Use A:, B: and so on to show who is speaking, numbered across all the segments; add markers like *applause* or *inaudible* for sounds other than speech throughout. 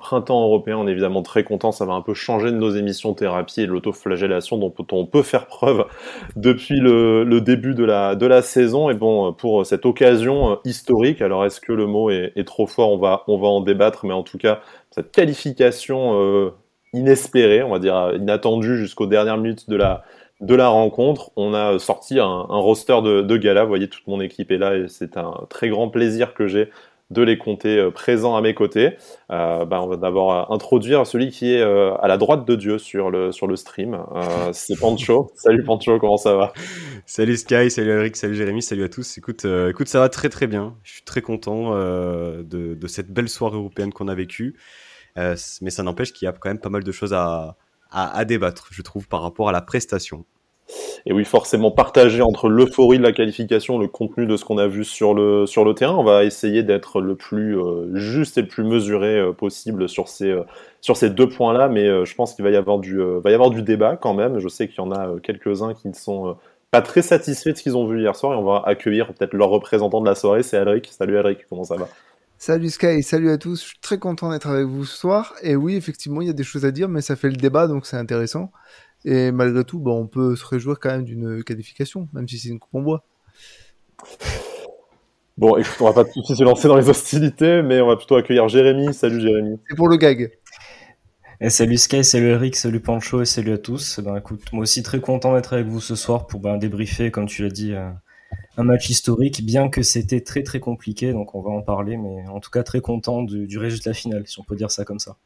A: printemps européen. On est évidemment très content. Ça va un peu changer de nos émissions thérapie et de l'autoflagellation dont on peut faire preuve depuis le, début de la, saison. Et bon, pour cette occasion historique, alors est-ce que le mot est, trop fort? On va, on va en débattre, mais en tout cas, cette qualification inespérée, on va dire inattendue jusqu'aux dernières minutes de la, de la rencontre, on a sorti un, roster de, de gala. Vous voyez, toute mon équipe est là et c'est un très grand plaisir que j'ai de les compter euh, présents à mes côtés. Euh, bah, on va d'abord introduire celui qui est euh, à la droite de Dieu sur le, sur le stream. c'est Pancho. *laughs* salut Pancho, comment ça va?
B: Salut Sky, salut Eric, salut Jérémy, salut à tous. Écoute, écoute ça va très très bien. Je suis très content de, de, cette belle soirée européenne qu'on a vécue. mais ça n'empêche qu'il y a quand même pas mal de choses à, à, débattre, je trouve, par rapport à la prestation.
A: Et oui, forcément partagé entre l'euphorie de la qualification, le contenu de ce qu'on a vu sur le, terrain. On va essayer d'être le plus euh, juste et le plus mesuré euh, possible sur ces, euh, sur ces deux points-là, mais je pense qu'il va, y avoir du, va y avoir du débat quand même. Je sais qu'il y en a quelques-uns qui ne sont pas très satisfaits de ce qu'ils ont vu hier soir et on va accueillir peut-être leur représentant de la soirée, c'est Alric. Salut Alric, comment ça va?
C: Salut Sky, salut à tous. Je suis très content d'être avec vous ce soir. Et oui, effectivement, il y a des choses à dire, mais ça fait le débat, donc c'est intéressant. Et malgré tout, bon, on peut se réjouir quand même d'une qualification, même si c'est une coupe en bois.
A: Bon, écoute, on va pas tout de suite se lancer dans les hostilités, mais on va plutôt accueillir Jérémy. Salut Jérémy.
C: C'est pour le gag.
D: Et salut Sky, salut Eric, salut Pancho et salut à tous. Ben, écoute, moi aussi très content d'être avec vous ce soir pour ben, débriefer, comme tu l'as dit, euh, un match historique, bien que c'était très très compliqué, donc on va en parler, mais en tout cas très content du, résultat final, si on peut dire ça comme ça.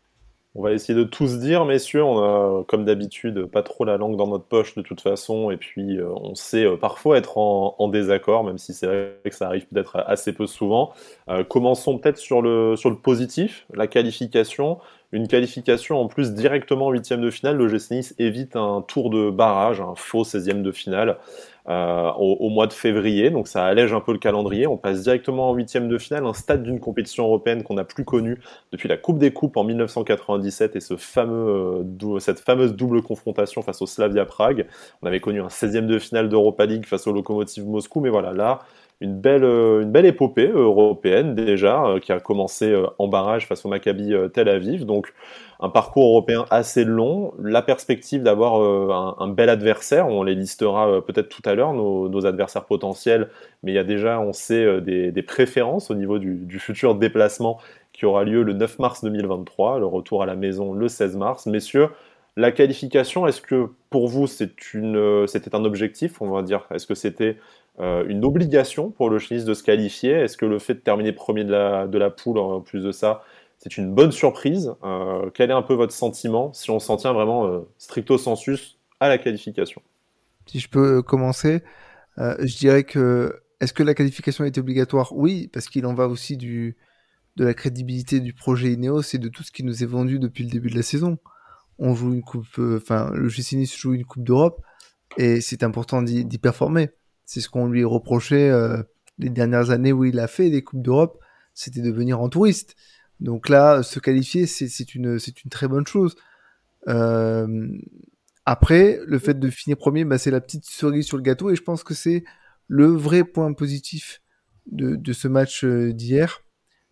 A: On va essayer de tous dire, messieurs, on a comme d'habitude pas trop la langue dans notre poche de toute façon, et puis euh, on sait euh, parfois être en, désaccord, même si c'est vrai que ça arrive peut-être assez peu souvent. Euh, commençons peut-être sur le, sur le positif, la qualification. Une qualification en plus directement en huitième de finale, le GC Nice évite un tour de barrage, un faux 16e de finale. Euh, au, mois de février, donc ça allège un peu le calendrier. On passe directement en huitième de finale, un stade d'une compétition européenne qu'on n'a plus connu depuis la Coupe des Coupes en 1997 et ce fameux, cette fameuse double confrontation face au Slavia Prague. On avait connu un 16e de finale d'Europa League face au Lokomotiv Moscou, mais voilà, là, une belle, euh, une belle épopée européenne déjà, qui a commencé en barrage face au Maccabi Tel Aviv. Donc un parcours européen assez long, la perspective d'avoir euh, un, bel adversaire, on les listera euh, peut-être tout à l'heure, nos, adversaires potentiels, mais il y a déjà, on sait, euh, des, préférences au niveau du, futur déplacement qui aura lieu le 9 mars 2023, le retour à la maison le 16 mars. Messieurs, la qualification, est-ce que pour vous c'était un objectif, on va dire? Est-ce que c'était une obligation pour le Chinese de se qualifier Est-ce que le fait de terminer premier de la, de la poule, en plus de ça, c'est une bonne surprise? Euh, quel est un peu votre sentiment si on s'en tient vraiment euh, stricto sensus à la qualification?
C: Si je peux commencer, euh, je dirais que est-ce que la qualification est obligatoire? Oui, parce qu'il en va aussi du, de la crédibilité du projet Ineos et de tout ce qui nous est vendu depuis le début de la saison. On joue une coupe, enfin, le GC joue une coupe d'Europe et c'est important d'y performer. C'est ce qu'on lui reprochait les dernières années où il a fait des coupes d'Europe, c'était de venir en touriste. Donc là, se qualifier, c'est une, une très bonne chose. Euh, après, le fait de finir premier, bah, c'est la petite cerise sur le gâteau et je pense que c'est le vrai point positif de, de ce match euh, d'hier.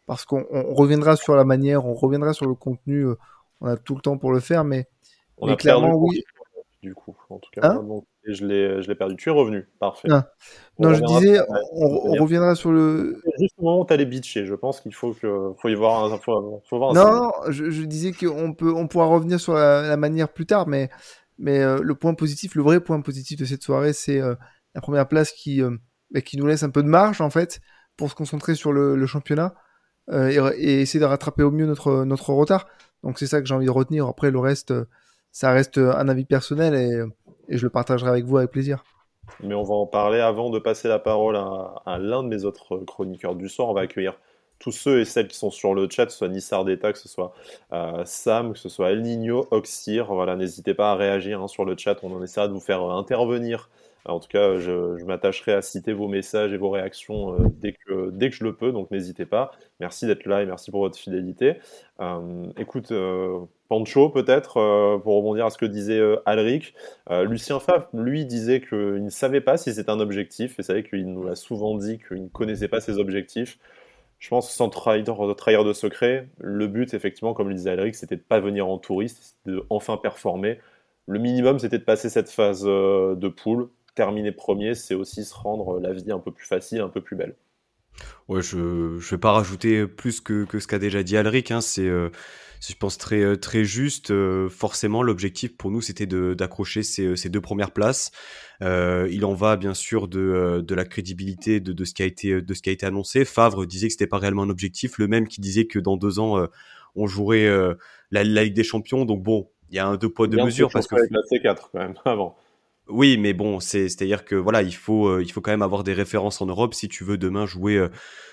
C: Parce qu'on reviendra sur la manière, on reviendra sur le contenu, euh, on a tout le temps pour le faire, mais,
A: on a clairement, oui. Du coup, en tout cas, hein? Je l'ai perdu. Tu es revenu, parfait.
C: Ah. Non, je disais, on, reviendra sur le.
A: Juste au moment où tu allais bitcher, je pense qu'il faut, que, faut y voir un. Faut,
C: voir non, je, je, disais qu'on peut, on pourra revenir sur la, manière plus tard, mais, mais euh, le point positif, le vrai point positif de cette soirée, c'est euh, la première place qui, euh, bah, qui nous laisse un peu de marge, en fait, pour se concentrer sur le, le championnat et, et, essayer de rattraper au mieux notre, notre retard. Donc c'est ça que j'ai envie de retenir. Après, le reste, ça reste un avis personnel et et je le partagerai avec vous avec plaisir.
A: Mais on va en parler avant de passer la parole à, l'un de mes autres chroniqueurs du soir. On va accueillir tous ceux et celles qui sont sur le chat, que ce soit Nissar Deta, que ce soit euh, Sam, que ce soit El Nino, Oxir. Voilà, n'hésitez pas à réagir hein, sur le chat. On en essaiera de vous faire euh, En tout cas, je, m'attacherai à citer vos messages et vos réactions euh, dès, que, dès que je le peux, donc n'hésitez pas. Merci d'être là et merci pour votre fidélité. écoute, Pancho, peut-être, euh, pour rebondir à ce que disait euh, Alric. Euh, Lucien Favre, lui, disait qu'il ne savait pas si c'était un objectif, et c'est vrai qu'il nous l'a souvent dit qu'il ne connaissait pas ses objectifs. je pense, sans trahir, trahir de secret, le but, effectivement, comme le disait Alric, c'était de pas venir en touriste, de enfin performer. Le minimum, c'était de passer cette phase de poule. Terminer premier, c'est aussi se rendre la vie un peu plus facile, un peu plus belle.
B: Ouais, je ne vais pas rajouter plus que, que ce qu'a déjà dit Alric. Hein. C'est, euh, je pense, très, euh, très juste. Euh, forcément, l'objectif pour nous, c'était d'accrocher ces, ces, deux premières places. il en va, bien sûr, de, de la crédibilité de, de, ce qui a été, de ce qui a été annoncé. Favre disait que c'était pas réellement un objectif. Le même qui disait que dans deux ans, on jouerait la, la, Ligue des Champions. Donc bon, il y a un deux poids, deux mesures.
A: Parce que... La C4, quand même, *laughs* avant.
B: Oui, mais bon, c'est à dire que voilà, il faut euh, il faut quand même avoir des références en Europe si tu veux demain jouer euh,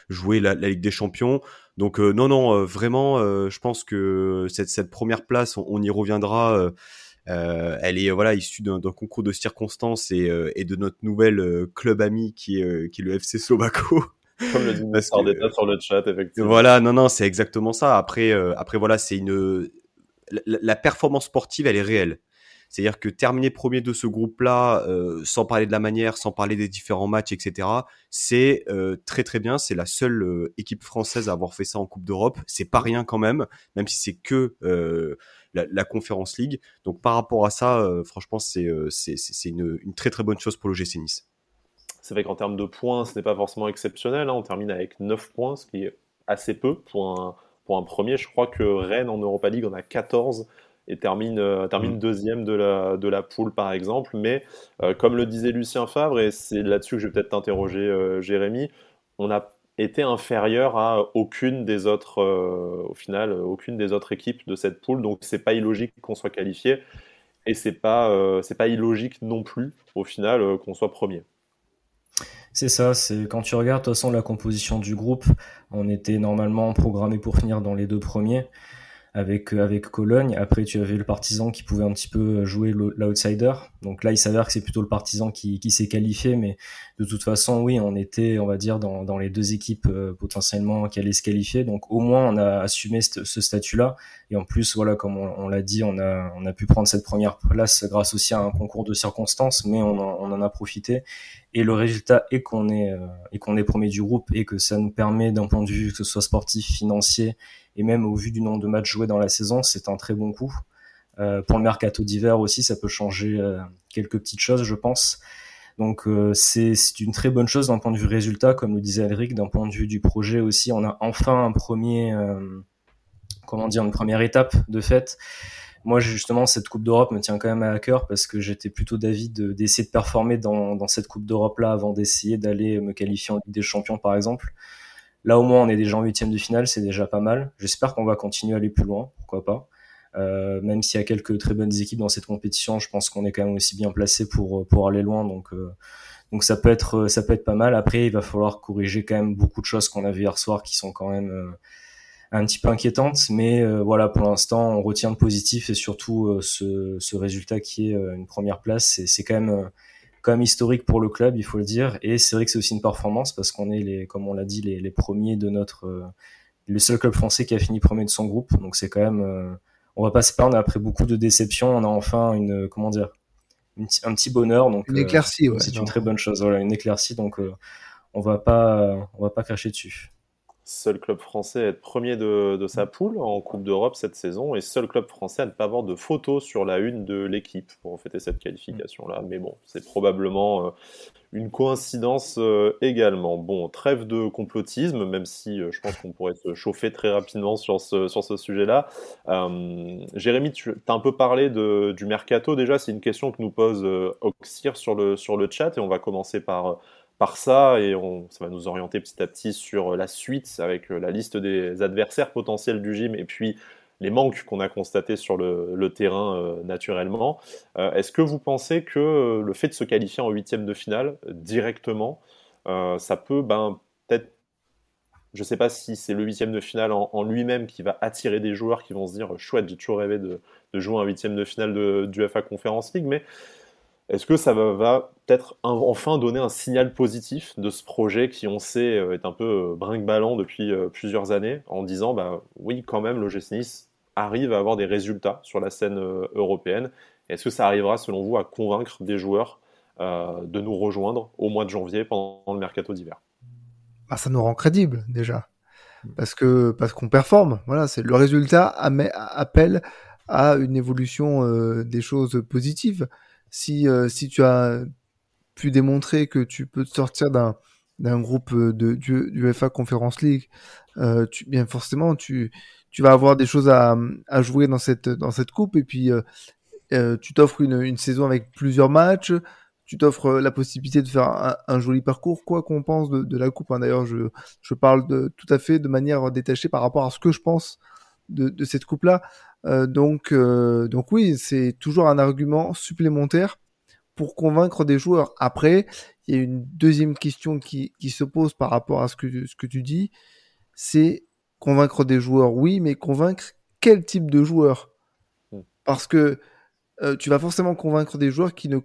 B: jouer la, Ligue des Champions. Donc euh, non non, vraiment, je pense que cette cette première place, on, y reviendra. elle est voilà issue d'un concours de circonstances et, et de notre nouvelle club ami qui est qui est le FC Slovako. *laughs*
A: Comme le dit *laughs* que, sur le chat, effectivement.
B: Voilà, non, non, c'est exactement ça. Après, après voilà, c'est une la, performance sportive, elle est réelle. C'est-à-dire que terminer premier de ce groupe-là, euh, sans parler de la manière, sans parler des différents matchs, etc., c'est euh, très très bien. C'est la seule euh, équipe française à avoir fait ça en Coupe d'Europe. C'est pas rien quand même, même si c'est que la, Conférence League. Donc par rapport à ça, franchement, c'est une très très bonne chose pour le GC Nice.
A: C'est vrai qu'en termes de points, ce n'est pas forcément exceptionnel. Hein. On termine avec 9 points, ce qui est assez peu pour un, pour un premier. Je crois que Rennes en Europa League en a 14 et termine, euh, termine mm. deuxième de la, de la poule, par exemple. Mais euh, comme le disait Lucien Favre, et c'est là-dessus que je vais peut-être t'interroger, euh, Jérémy, on a été inférieur à aucune des autres, au final, aucune des autres équipes de cette poule. Donc c'est pas illogique qu'on soit qualifié et c'est pas, c'est pas illogique non plus, au final, qu'on soit premier.
D: C'est ça, c'est quand tu regardes de toute façon la composition du groupe, on était normalement programmé pour finir dans les deux premiers avec euh, avec Cologne. Après, tu avais le Partisan qui pouvait un petit peu jouer l'outsider. Donc là, il s'avère que c'est plutôt le Partisan qui, qui s'est qualifié, mais de toute façon, oui, on était, on va dire, dans, dans les deux équipes euh, potentiellement qui allaient se qualifier. Donc au moins, on a assumé ce, ce statut-là. Et en plus, voilà, comme on, l'a dit, on a on a pu prendre cette première place grâce aussi à un concours de circonstances, mais on en, on en a profité. Et le résultat est qu'on est, euh, et qu'on est premier du groupe et que ça nous permet d'un point de vue que ce soit sportif, financier et même au vu du nombre de matchs joués dans la saison, c'est un très bon coup. Euh, pour le mercato d'hiver aussi, ça peut changer euh, quelques petites choses, je pense. Donc euh, c'est une très bonne chose d'un point de vue résultat, comme le disait Alric, d'un point de vue du projet aussi. On a enfin un premier, comment dire, une première étape de fait. Moi, justement, cette Coupe d'Europe me tient quand même à cœur parce que j'étais plutôt d'avis d'essayer de, performer dans, dans cette Coupe d'Europe-là avant d'essayer d'aller me qualifier en Ligue des Champions, par exemple. Là, au moins, on est déjà en huitième de finale, c'est déjà pas mal. J'espère qu'on va continuer à aller plus loin, pourquoi pas. Euh, même s'il y a quelques très bonnes équipes dans cette compétition, je pense qu'on est quand même aussi bien placé pour pour aller loin. Donc euh, donc ça peut être ça peut être pas mal. Après, il va falloir corriger quand même beaucoup de choses qu'on a vu hier soir qui sont quand même euh, un petit peu inquiétantes. Mais voilà, pour l'instant, on retient le positif et surtout ce, ce résultat qui est une première place. C'est quand même quand même historique pour le club, il faut le dire. Et c'est vrai que c'est aussi une performance parce qu'on est, les, comme on l'a dit, les, les, premiers de notre. Euh, le seul club français qui a fini premier de son groupe. Donc c'est quand même. Euh, on va pas se plaindre après beaucoup de déceptions. On a enfin une. Comment dire Un petit bonheur. Donc,
C: une éclaircie,
D: euh, C'est une très bonne chose. Voilà, une éclaircie. Donc on va pas, on va pas cracher dessus
A: seul club français à être premier de, sa poule en Coupe d'Europe cette saison et seul club français à ne pas avoir de photos sur la une de l'équipe pour fêter cette qualification-là. Mais bon, c'est probablement euh, une coïncidence euh, également. Bon, trêve de complotisme, même si euh, je pense qu'on pourrait se chauffer très rapidement sur ce, sur ce sujet-là. Jérémy, tu as un peu parlé de, du mercato déjà, c'est une question que nous pose Oxir sur le, sur le chat et on va commencer par par ça et on, ça va nous orienter petit à petit sur la suite avec euh, la liste des adversaires potentiels du gym et puis les manques qu'on a constatés sur le, terrain euh, naturellement. Euh, est-ce que vous pensez que le fait de se qualifier en huitième de finale directement, ça peut ben, peut-être, je ne sais pas si c'est le huitième de finale en, lui-même qui va attirer des joueurs qui vont se dire chouette, j'ai toujours rêvé de, jouer un huitième de finale de, du FA Conference League, mais est-ce que ça va, peut-être enfin donner un signal positif de ce projet qui, on sait, euh, est un peu euh, brinque-ballant depuis euh, plusieurs années, en disant, bah oui, quand même, le Nice arrive à avoir des résultats sur la scène européenne. Est-ce que ça arrivera, selon vous, à convaincre des joueurs de nous rejoindre au mois de janvier pendant le mercato d'hiver?
C: Bah, Ça nous rend crédibles, déjà. parce que parce qu'on performe. Voilà, c'est le résultat appelle à une évolution euh, des choses positives. Si si tu as pu démontrer que tu peux te sortir d'un d'un groupe de du, FA Conference League, tu, bien forcément tu tu vas avoir des choses à, à jouer dans cette dans cette coupe et puis euh, tu t'offres une, une, saison avec plusieurs matchs, tu t'offres euh, la possibilité de faire un, joli parcours, quoi qu'on pense de, la coupe. Hein. D'ailleurs, je, je parle de, tout à fait de manière détachée par rapport à ce que je pense de, de cette coupe-là. Euh, donc, euh, donc oui, c'est toujours un argument supplémentaire pour convaincre des joueurs. Après, il y a une deuxième question qui, qui se pose par rapport à ce que, ce que tu dis, c'est convaincre des joueurs, oui, mais convaincre quel type de joueurs hmm. Parce que euh, tu vas forcément convaincre des joueurs qui ne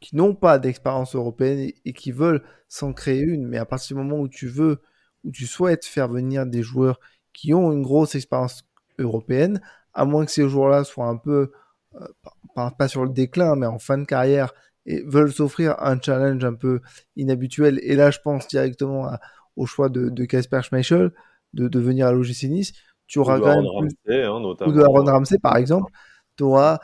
C: qui n'ont pas d'expérience européenne et, qui veulent s'en créer une. Mais à partir du moment où tu veux, où tu souhaites faire venir des joueurs qui ont une grosse expérience européenne, à moins que ces joueurs-là soient un peu, euh, pas, sur le déclin, mais en fin de carrière, et veulent s'offrir un challenge un peu inhabituel. Et là, je pense directement au choix de Casper Schmeichel de, de venir à l'OGC Nice. Tu auras quand même hein, ou de Aaron Ramsey, par exemple. Tu auras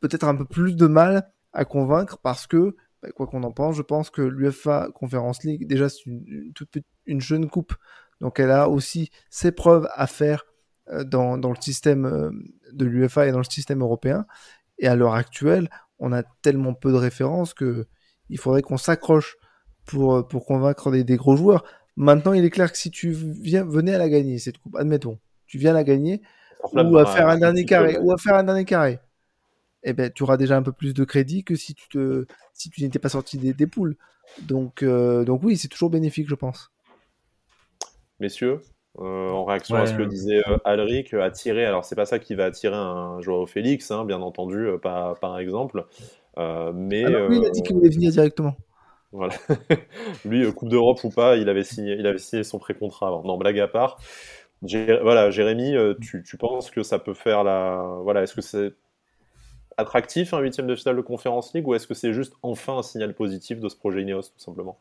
C: peut-être un peu plus de mal à convaincre parce que, bah, quoi qu'on en pense, je pense que l'UFA Conference League, déjà, c'est une, toute une jeune coupe. Donc, elle a aussi ses preuves à faire euh, dans, dans, le système euh, de l'UFA et dans le système européen. Et à l'heure actuelle, on a tellement peu de références que il faudrait qu'on s'accroche pour, euh, pour convaincre des, des, gros joueurs. Maintenant, il est clair que si tu viens, venais à la gagner, cette coupe, admettons, tu viens la gagner, ou à faire un dernier carré, ou à faire un dernier carré, eh ben, tu auras déjà un peu plus de crédit que si tu te, si tu n'étais pas sorti des, des poules. Donc, euh, donc oui, c'est toujours bénéfique, je pense.
A: Messieurs, euh, en réaction à ce que disait euh, Alric, attirer, alors c'est pas ça qui va attirer un joueur au Félix, hein, bien entendu, par, par exemple. mais
C: alors, lui, il a dit qu'il voulait venir directement.
A: Voilà. *laughs* lui, Coupe d'Europe ou pas, il avait signé, il avait signé son pré-contrat avant. Non, blague à part. voilà, Jérémy, tu, tu, penses que ça peut faire la. Voilà, est-ce que c'est attractif un huitième de finale de Conférence League ou est-ce que c'est juste enfin un signal positif de ce projet Ineos tout simplement?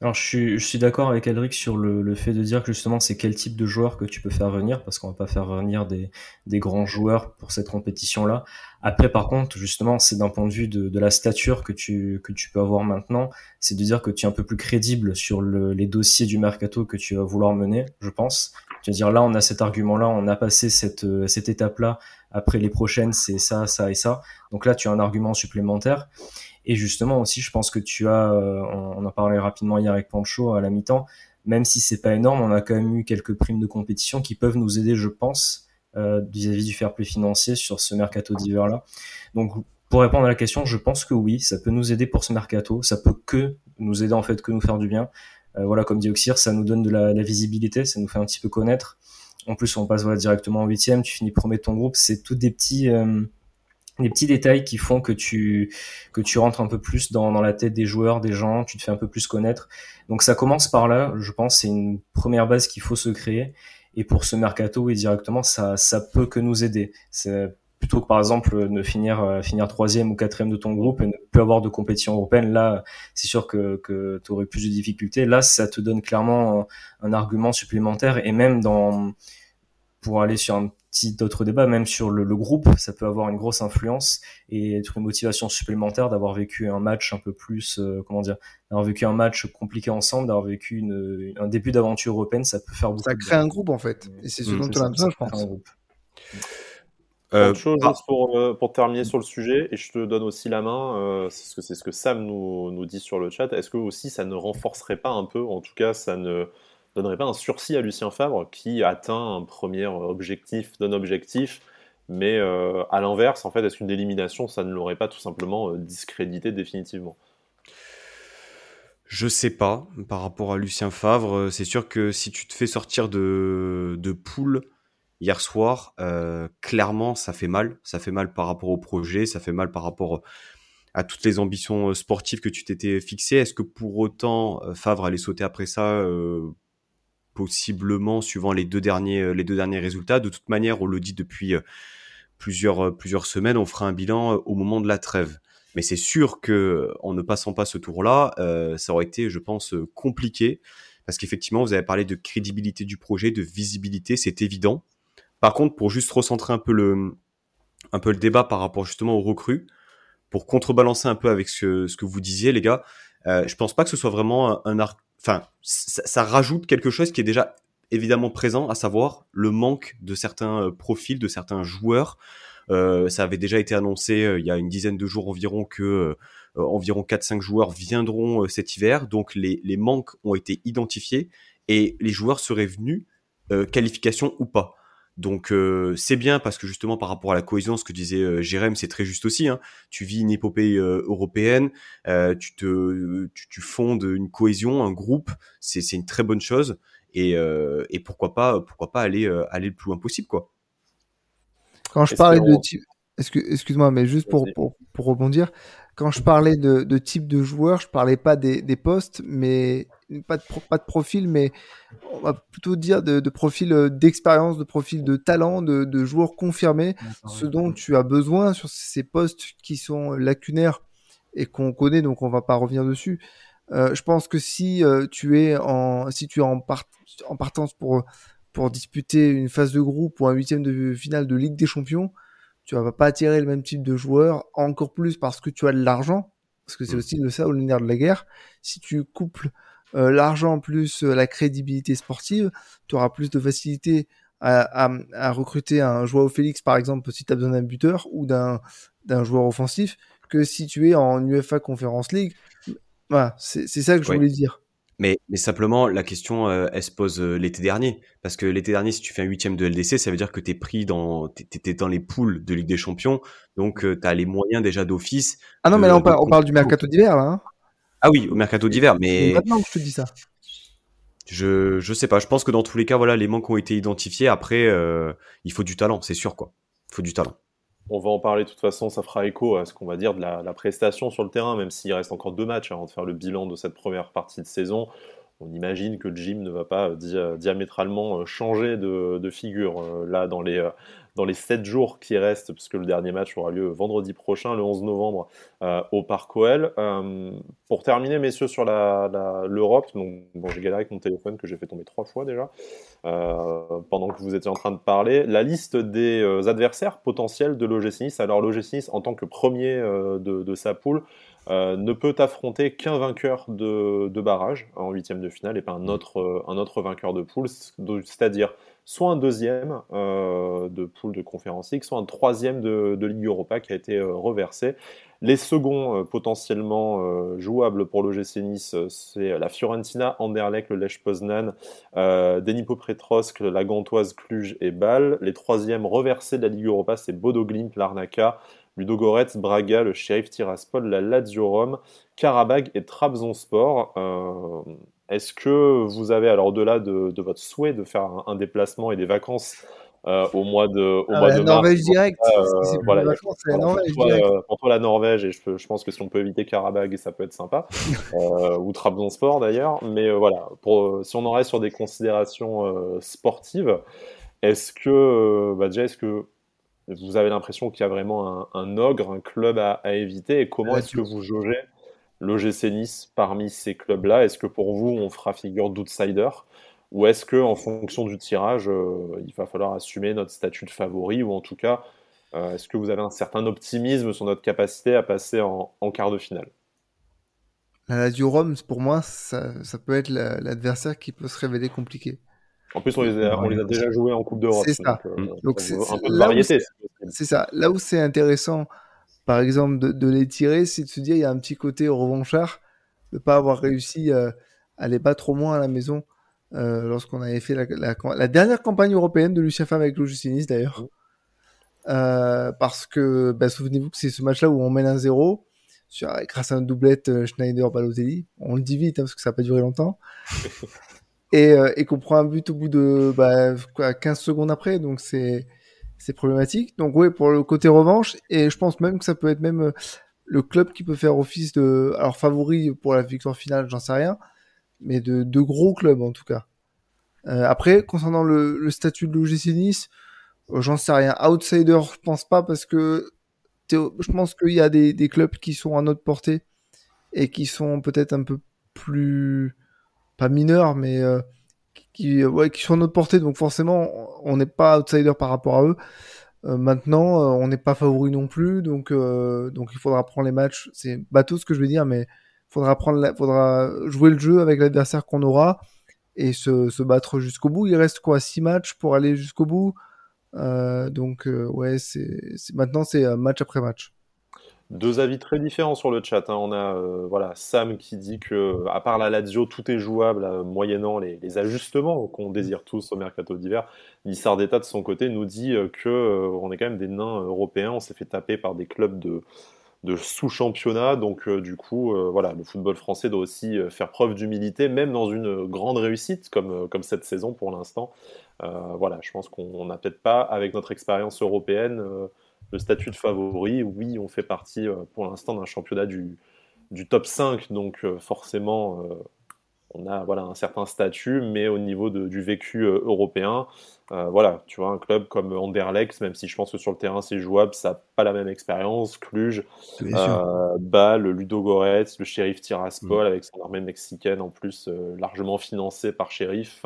D: Alors je suis, je suis d'accord avec Elric sur le, le, fait de dire que justement c'est quel type de joueur que tu peux faire venir parce qu'on va pas faire venir des, des grands joueurs pour cette compétition là. Après par contre justement c'est d'un point de vue de, de, la stature que tu, que tu peux avoir maintenant, c'est de dire que tu es un peu plus crédible sur le, les dossiers du mercato que tu vas vouloir mener, je pense. Tu vas dire là on a cet argument là, on a passé cette, cette étape là après les prochaines, c'est ça, ça et ça. Donc là, tu as un argument supplémentaire. Et justement aussi, je pense que tu as, euh, on, en parlait rapidement hier avec Pancho à la mi-temps, même si c'est pas énorme, on a quand même eu quelques primes de compétition qui peuvent nous aider, je pense, euh, vis-à-vis du fair play financier sur ce mercato d'hiver là. Donc pour répondre à la question, je pense que oui, ça peut nous aider pour ce mercato, ça peut que nous aider en fait, que nous faire du bien. Euh, voilà, comme dit Oxir, ça nous donne de la, la, visibilité, ça nous fait un petit peu connaître. En plus, on passe directement en huitième, tu finis premier de ton groupe. C'est tous des petits, euh, des petits détails qui font que tu, que tu rentres un peu plus dans, la tête des joueurs, des gens, tu te fais un peu plus connaître. Donc ça commence par là, je pense, c'est une première base qu'il faut se créer. Et pour ce mercato, oui, directement, ça, ça peut que nous aider. Plutôt que par exemple ne finir euh, finir troisième ou quatrième de ton groupe et ne plus avoir de compétition européenne là c'est sûr que, que tu aurais plus de difficultés. Là ça te donne clairement un, argument supplémentaire et même dans pour aller sur un petit autre débat même sur le, groupe ça peut avoir une grosse influence et être une motivation supplémentaire d'avoir vécu un match un peu plus euh, comment dire d'avoir vécu un match compliqué ensemble d'avoir vécu une, un début d'aventure européenne ça peut faire beaucoup
C: ça crée un groupe en fait. Et c'est ce dont tu as besoin je pense
A: euh, chose ah. pour, euh, pour, terminer sur le sujet, et je te donne aussi la main, euh, c'est ce, que, ce que Sam nous, nous, dit sur le chat, est-ce que aussi ça ne renforcerait pas un peu, en tout cas ça ne donnerait pas un sursis à Lucien Favre qui atteint un premier objectif d'un objectif, mais à l'inverse, en fait, est-ce qu'une élimination, ça ne l'aurait pas tout simplement discrédité définitivement?
B: Je sais pas, par rapport à Lucien Favre, c'est sûr que si tu te fais sortir de, de poule, hier soir, euh, clairement, ça fait mal. Ça fait mal par rapport au projet, ça fait mal par rapport à toutes les ambitions euh, sportives que tu t'étais fixées. Est-ce que pour autant euh, Favre allait sauter après ça Possiblement, suivant les deux derniers résultats? De toute manière, on le dit depuis plusieurs plusieurs semaines, on fera un bilan au moment de la trêve. Mais c'est sûr que en ne passant pas ce tour-là, ça aurait été, je pense, compliqué parce qu'effectivement, vous avez parlé de crédibilité du projet, de visibilité, c'est évident. Par contre, pour juste recentrer un peu le, débat par rapport justement aux recrues, pour contrebalancer un peu avec ce, que vous disiez, les gars, euh, je pense pas que ce soit vraiment un, un enfin, ça, rajoute quelque chose qui est déjà évidemment présent, à savoir le manque de certains euh, profils, de certains joueurs. Euh, ça avait déjà été annoncé euh, il y a une dizaine de jours environ que environ 4-5 joueurs viendront cet hiver. Donc les, manques ont été identifiés et les joueurs seraient venus, qualification ou pas. Donc euh, c'est bien parce que justement par rapport à la cohésion, ce que disait euh, Jérém, c'est très juste aussi. Hein. Tu vis une épopée euh, européenne, euh, tu te, tu, tu, fondes une cohésion, un groupe, c'est une très bonne chose. Et, euh, et pourquoi pas, pourquoi pas aller aller le plus loin possible, quoi.
C: Quand je parlais de excuse-moi, mais juste pour, pour, pour rebondir, quand je parlais de, de, type de joueur, je parlais pas des, des postes, mais pas de, pas de profil, mais on va plutôt dire de, de profil euh, d'expérience, de profil de talent, de, de joueurs confirmés, ce dont tu as besoin sur ces postes qui sont lacunaires et qu'on connaît, donc on va pas revenir dessus. Euh, je pense que si euh, tu es en si tu es en, part, en partance pour pour disputer une phase de groupe ou un huitième de finale de Ligue des Champions, tu vas pas attirer le même type de joueur, encore plus parce que tu as de l'argent, parce que c'est mmh. aussi le ça au nerf de la guerre. Si tu couples euh, l'argent plus euh, la crédibilité sportive, tu auras plus de facilité à, à, à, recruter un joueur Félix, par exemple, si tu as besoin d'un buteur ou d'un joueur offensif, que si tu es en UEFA Conference League. Voilà, c'est ça que je voulais dire.
B: Mais, mais, simplement, la question, euh, elle se pose euh, l'été dernier. Parce que l'été dernier, si tu fais un huitième de LDC, ça veut dire que tu es pris dans, dans les poules de Ligue des Champions. Donc, euh, tu as les moyens déjà d'office.
C: Ah non, mais là, on, parle, on parle du mercato d'hiver, là. Hein
B: ah oui, au mercato d'hiver, mais.
C: Maintenant que je te dis ça.
B: Je, je sais pas. Je pense que dans tous les cas, voilà, les manques ont été identifiés. Après, euh, il faut du talent, c'est sûr, quoi. Il faut du talent.
A: On va en parler de toute façon, ça fera écho à ce qu'on va dire de la, prestation sur le terrain, même s'il reste encore deux matchs avant de faire le bilan de cette première partie de saison. On imagine que Jim ne va pas di diamétralement changer de, de figure euh, là dans les, dans les 7 jours qui restent, puisque le dernier match aura lieu vendredi prochain, le 11 novembre, euh, au Parc OL. Euh, pour terminer, messieurs, sur l'Europe, bon, j'ai galéré avec mon téléphone que j'ai fait tomber trois fois déjà, euh, pendant que vous étiez en train de parler, la liste des adversaires potentiels de l'OGC Nice. Alors l'OGC Nice, en tant que premier de, sa poule, ne peut affronter qu'un vainqueur de, de, barrage en huitième de finale et pas un autre, un autre vainqueur de poule, c'est-à-dire soit un deuxième euh, de poule de Conférence soit un troisième de, Ligue Europa qui a été euh, reversé. Les seconds euh, potentiellement jouables pour l'OGC Nice, c'est la Fiorentina, Anderlecht, le Lech Poznan, Denipo la Gantoise, Cluj et Bâle. Les troisièmes reversés de la Ligue Europa, c'est Bodo Glimt, Larnaca, Ludogorets, Braga, le Sheriff Tiraspol, la Lazio Rome, Karabag et Trabzonspor. Est-ce que vous avez, alors au-delà de, de, votre souhait de faire un, un déplacement et des vacances euh, au mois de, au
C: ah,
A: mois de
C: Norvège mars, direct,
A: euh, voilà, vacances, voilà, Norvège pour, toi, direct. Euh, pour toi, la Norvège, et je, je, pense que si on peut éviter Karabag, ça peut être sympa, *laughs* euh, ou Trabzonspor d'ailleurs, mais voilà, pour, si on en reste sur des considérations sportives, est-ce que, bah déjà, est-ce que vous avez l'impression qu'il y a vraiment un, un, ogre, un club à, à éviter, et comment est-ce que vous jaugez l'OGC Nice parmi ces clubs-là Est-ce que pour vous, on fera figure d'outsider ou est-ce que en fonction du tirage, euh, il va falloir assumer notre statut de favori ou en tout cas, euh, est-ce que vous avez un certain optimisme sur notre capacité à passer en, en quart de finale?
C: La Lazio Rome, pour moi, ça, ça peut être l'adversaire la, qui peut se révéler compliqué.
A: En plus, on les a, on les a déjà joués en Coupe d'Europe.
C: C'est ça.
A: Donc, euh, donc un peu de variété.
C: C'est ça. Là où c'est intéressant par exemple, de, de, les tirer, c'est de se dire il y a un petit côté revanchard de pas avoir réussi euh, à les battre au moins à la maison euh, lorsqu'on avait fait la, la, la, dernière campagne européenne de Lucien Favre avec l'OGC Nice d'ailleurs. Euh, parce que bah, souvenez-vous que c'est ce match-là où on mène un 0 sur, grâce à un doublette Schneider-Balotelli. On le dit vite hein, parce que ça n'a pas duré longtemps. *laughs* et, et qu'on prend un but au bout de bah, quoi, 15 secondes après. Donc c'est c'est problématique. Donc oui, pour le côté revanche, et je pense même que ça peut être même euh, le club qui peut faire office de, alors favori pour la victoire finale, j'en sais rien, mais de, de gros clubs en tout cas. Euh, après, concernant le, le statut de l'OGC Nice, euh, j'en sais rien. Outsider, je pense pas parce que je pense qu'il y a des, des clubs qui sont à notre portée et qui sont peut-être un peu plus pas mineurs, mais qui, ouais, qui sont à notre portée. Donc forcément, on n'est pas outsider par rapport à eux. maintenant, on n'est pas favori non plus, donc donc il faudra prendre les matchs. C'est bateau ce que je veux dire, mais faudra faudra jouer le jeu avec l'adversaire qu'on aura et se, battre jusqu'au bout. Il reste quoi, six matchs pour aller jusqu'au bout? donc ouais, maintenant c'est match après match.
A: Deux avis très différents sur le chat. Hein. On a euh, voilà, Sam qui dit que, à part la Lazio, tout est jouable euh, moyennant les, ajustements qu'on désire tous au mercato d'hiver. Nissardetta, de son côté, nous dit euh, que on est quand même des nains européens. On s'est fait taper par des clubs de, de sous-championnat. Donc, du coup, voilà, le football français doit aussi faire preuve d'humilité, même dans une grande réussite comme, comme cette saison pour l'instant. voilà, je pense qu'on n'a peut-être pas, avec notre expérience européenne, le statut de favori, oui, on fait partie euh, pour l'instant d'un championnat du, du, top 5, donc euh, forcément, euh, on a voilà, un certain statut, mais au niveau de, du vécu européen, voilà, tu vois, un club comme Anderlecht, même si je pense que sur le terrain c'est jouable, ça n'a pas la même expérience. Cluj, euh, Bâle, Ludo Goretz, le shérif Tiraspol, mm. avec son armée mexicaine en plus, largement financée par shérif.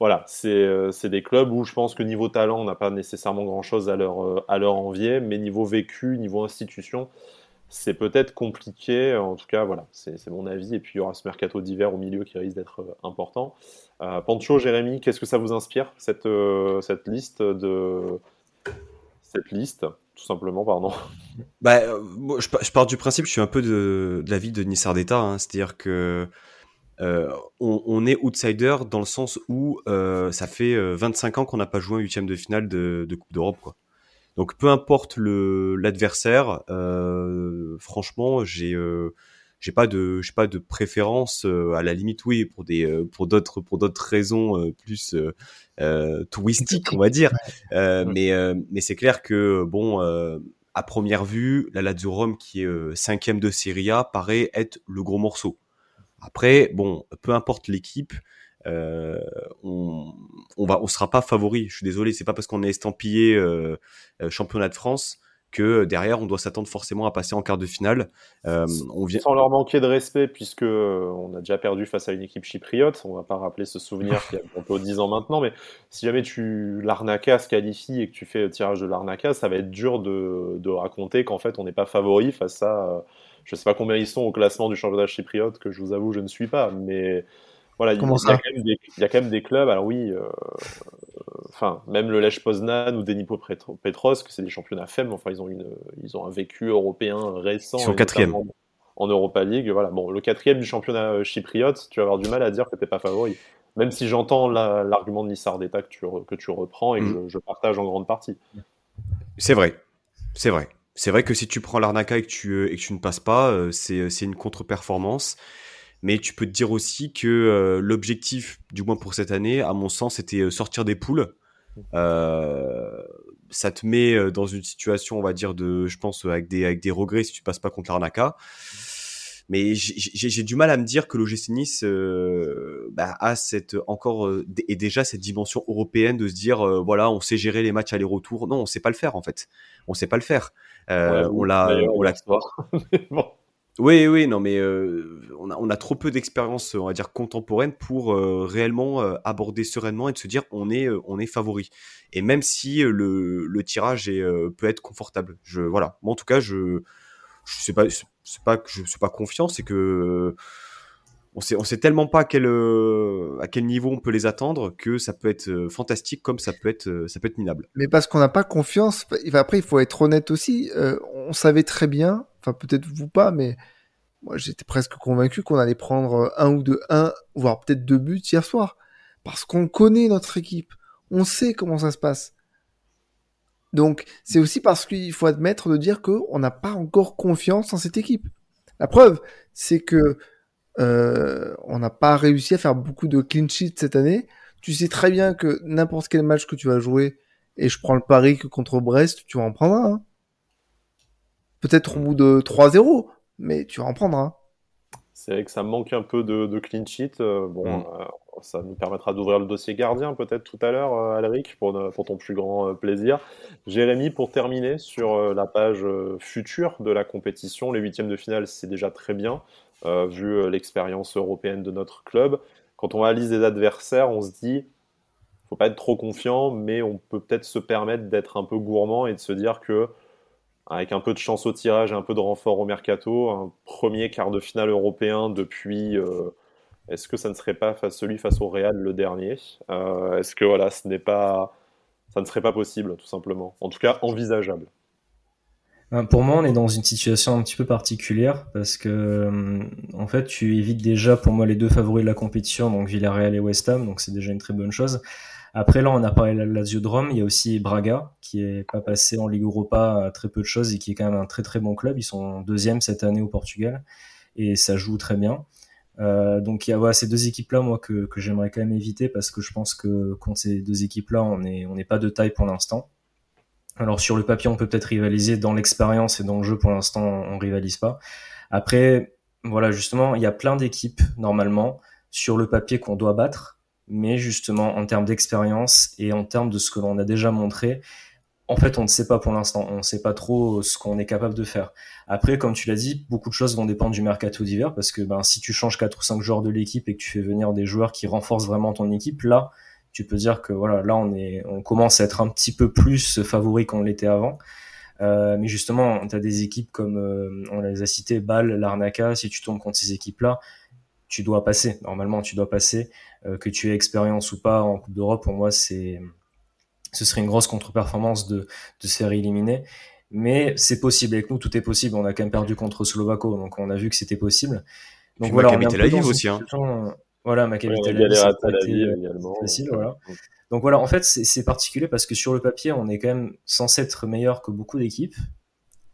A: voilà, c'est des clubs où je pense que niveau talent, on n'a pas nécessairement grand-chose à, leur à leur envier, mais niveau vécu, niveau institution, c'est peut-être compliqué. En tout cas, voilà, c'est mon avis. Et puis il y aura ce mercato d'hiver au milieu qui risque d'être euh, important. Euh, Pancho, Jérémy, qu'est-ce que ça vous inspire cette, euh, cette liste de cette liste, tout simplement, pardon?
B: Bah, je, pars du principe, je suis un peu de, de l'avis de Nissar d'État, hein. c'est-à-dire que on, est outsider dans le sens où ça fait 25 ans qu'on n'a pas joué un huitième de finale de, de Coupe d'Europe, quoi. Donc peu importe le l'adversaire, euh, franchement, j'ai euh, j'ai pas de j'ai pas de préférence euh, à la limite oui pour des euh, pour d'autres pour d'autres raisons plus touristiques on va dire. Mais mais c'est clair que bon à première vue la Lazio Rome qui est cinquième de Serie A paraît être le gros morceau. Après bon peu importe l'équipe euh, on, on va, on sera pas favori. Je suis désolé, c'est pas parce qu'on est estampillé euh, euh, championnat de France que derrière on doit s'attendre forcément à passer en quart de finale.
A: on vient... Sans leur manquer de respect, puisque on a déjà perdu face à une équipe chypriote, on va pas rappeler ce souvenir *laughs* qui a peu 10 ans maintenant, mais si jamais tu l'arnaca se qualifie et que tu fais le tirage de l'arnaca, ça va être dur de, de raconter qu'en fait on n'est pas favori face à, je sais pas combien ils sont au classement du championnat chypriote, que je vous avoue je ne suis pas, mais voilà, il, y a quand même des, clubs, alors oui, euh, enfin, même le Lech Poznan ou Denipo Petros, que c'est des championnats faibles, enfin, ils ont, une, ils ont un vécu européen récent. Ils
B: sont quatrième.
A: En Europa League, voilà. Bon, le quatrième du championnat euh, chypriote, tu vas avoir du mal à dire que t'es pas favori. Même si j'entends l'argument de Nissar d'État que tu, que tu reprends et que mm. je, partage en grande partie.
B: C'est vrai, c'est vrai. C'est vrai que si tu prends l'arnaca et que tu, et que tu ne passes pas, euh, c'est une contre-performance. Mais tu peux te dire aussi que euh, l'objectif, du moins pour cette année, à mon sens, c'était euh, sortir des poules. Euh, ça te met dans une situation, on va dire, de, je pense, avec des, avec des regrets si tu passes pas contre l'Arnaca. Mais j'ai du mal à me dire que l'OGC Nice bah, a cette encore et déjà cette dimension européenne de se dire voilà on sait gérer les matchs aller-retour. Non, on sait pas le faire en fait. On sait pas le faire. on l'a on l'a *laughs* bon. Oui, oui, non, mais euh, on, a, trop peu d'expérience, on va dire, contemporaine pour euh, réellement euh, aborder sereinement et de se dire on est, est favori. Et même si le, tirage peut être confortable. Je, voilà. Moi, en tout cas, je je sais pas, que je suis pas confiant, c'est que on sait, sait tellement pas à quel, à quel niveau on peut les attendre que ça peut être fantastique comme ça peut être, ça peut être minable.
C: Mais parce qu'on n'a pas confiance. Après, il faut être honnête aussi. on savait très bien enfin peut-être vous pas, mais moi j'étais presque convaincu qu'on allait prendre un ou deux, un, voire peut-être deux buts hier soir. Parce qu'on connaît notre équipe. On sait comment ça se passe. Donc c'est aussi parce qu'il faut admettre de dire qu'on n'a pas encore confiance en cette équipe. La preuve, c'est que euh, on n'a pas réussi à faire beaucoup de clean cette année. Tu sais très bien que n'importe quel match que tu vas jouer, et je prends le pari que contre Brest, tu vas en prendre un. Hein. Peut-être au bout de 3-0, mais tu vas en prendre un.
A: C'est vrai que ça manque un peu de, clean sheet. Euh, bon, mm. euh, ça nous permettra d'ouvrir le dossier gardien peut-être tout à l'heure, euh, Alric, pour, pour, ton plus grand plaisir. Jérémy, pour terminer sur la page future de la compétition, les huitièmes de finale, c'est déjà très bien, vu l'expérience européenne de notre club. quand on liste des adversaires, on se dit, faut pas être trop confiant, mais on peut peut-être se permettre d'être un peu gourmand et de se dire que avec un peu de chance au tirage et un peu de renfort au mercato, un premier quart de finale européen depuis. Euh, est-ce que ça ne serait pas face, celui face au Real le dernier? Euh, Est-ce que voilà, ce n'est pas, ça ne serait pas possible tout simplement? En tout cas, envisageable.
D: Euh, pour moi, on est dans une situation un petit peu particulière parce que, en fait, tu évites déjà pour moi les deux favoris de la compétition, donc Villarreal et West Ham, donc c'est déjà une très bonne chose. Après, là, on a parlé de la Lazio de Rome. Il y a aussi Braga, qui est pas passé en Ligue Europa à très peu de choses et qui est quand même un très très bon club. Ils sont deuxième cette année au Portugal et ça joue très bien. Euh, donc il y a ces deux équipes-là, moi, que, j'aimerais quand même éviter parce que je pense que contre ces deux équipes-là, on n'est on n'est pas de taille pour l'instant. Alors sur le papier, on peut peut-être rivaliser dans l'expérience et dans le jeu, pour l'instant, on rivalise pas. Après, voilà, justement, il y a plein d'équipes, normalement, sur le papier qu'on doit battre mais justement en termes d'expérience et en termes de ce que l'on a déjà montré, en fait, on ne sait pas pour l'instant. On ne sait pas trop ce qu'on est capable de faire. Après, comme tu l'as dit, beaucoup de choses vont dépendre du mercato d'hiver parce que ben, si tu changes quatre ou cinq joueurs de l'équipe et que tu fais venir des joueurs qui renforcent vraiment ton équipe, là, tu peux dire que voilà, là, on est, on commence à être un petit peu plus favori qu'on l'était avant. Euh, mais justement, tu as des équipes comme, euh, on les a citées, Bâle, Larnaca, si tu tombes contre ces équipes-là, tu dois passer. Normalement, tu dois passer. Euh, que tu aies expérience ou pas en Coupe d'Europe, pour moi, c'est ce serait une grosse contre-performance de, de se faire éliminer. Mais c'est possible. Avec nous, tout est possible. On a quand même perdu contre Slovako, donc on a vu que c'était possible.
B: Donc voilà, on est un aussi. Hein.
D: Voilà, ma qualité ouais, la facile. Voilà. Donc voilà, en fait, c'est particulier parce que sur le papier, on est quand même censé être meilleur que beaucoup d'équipes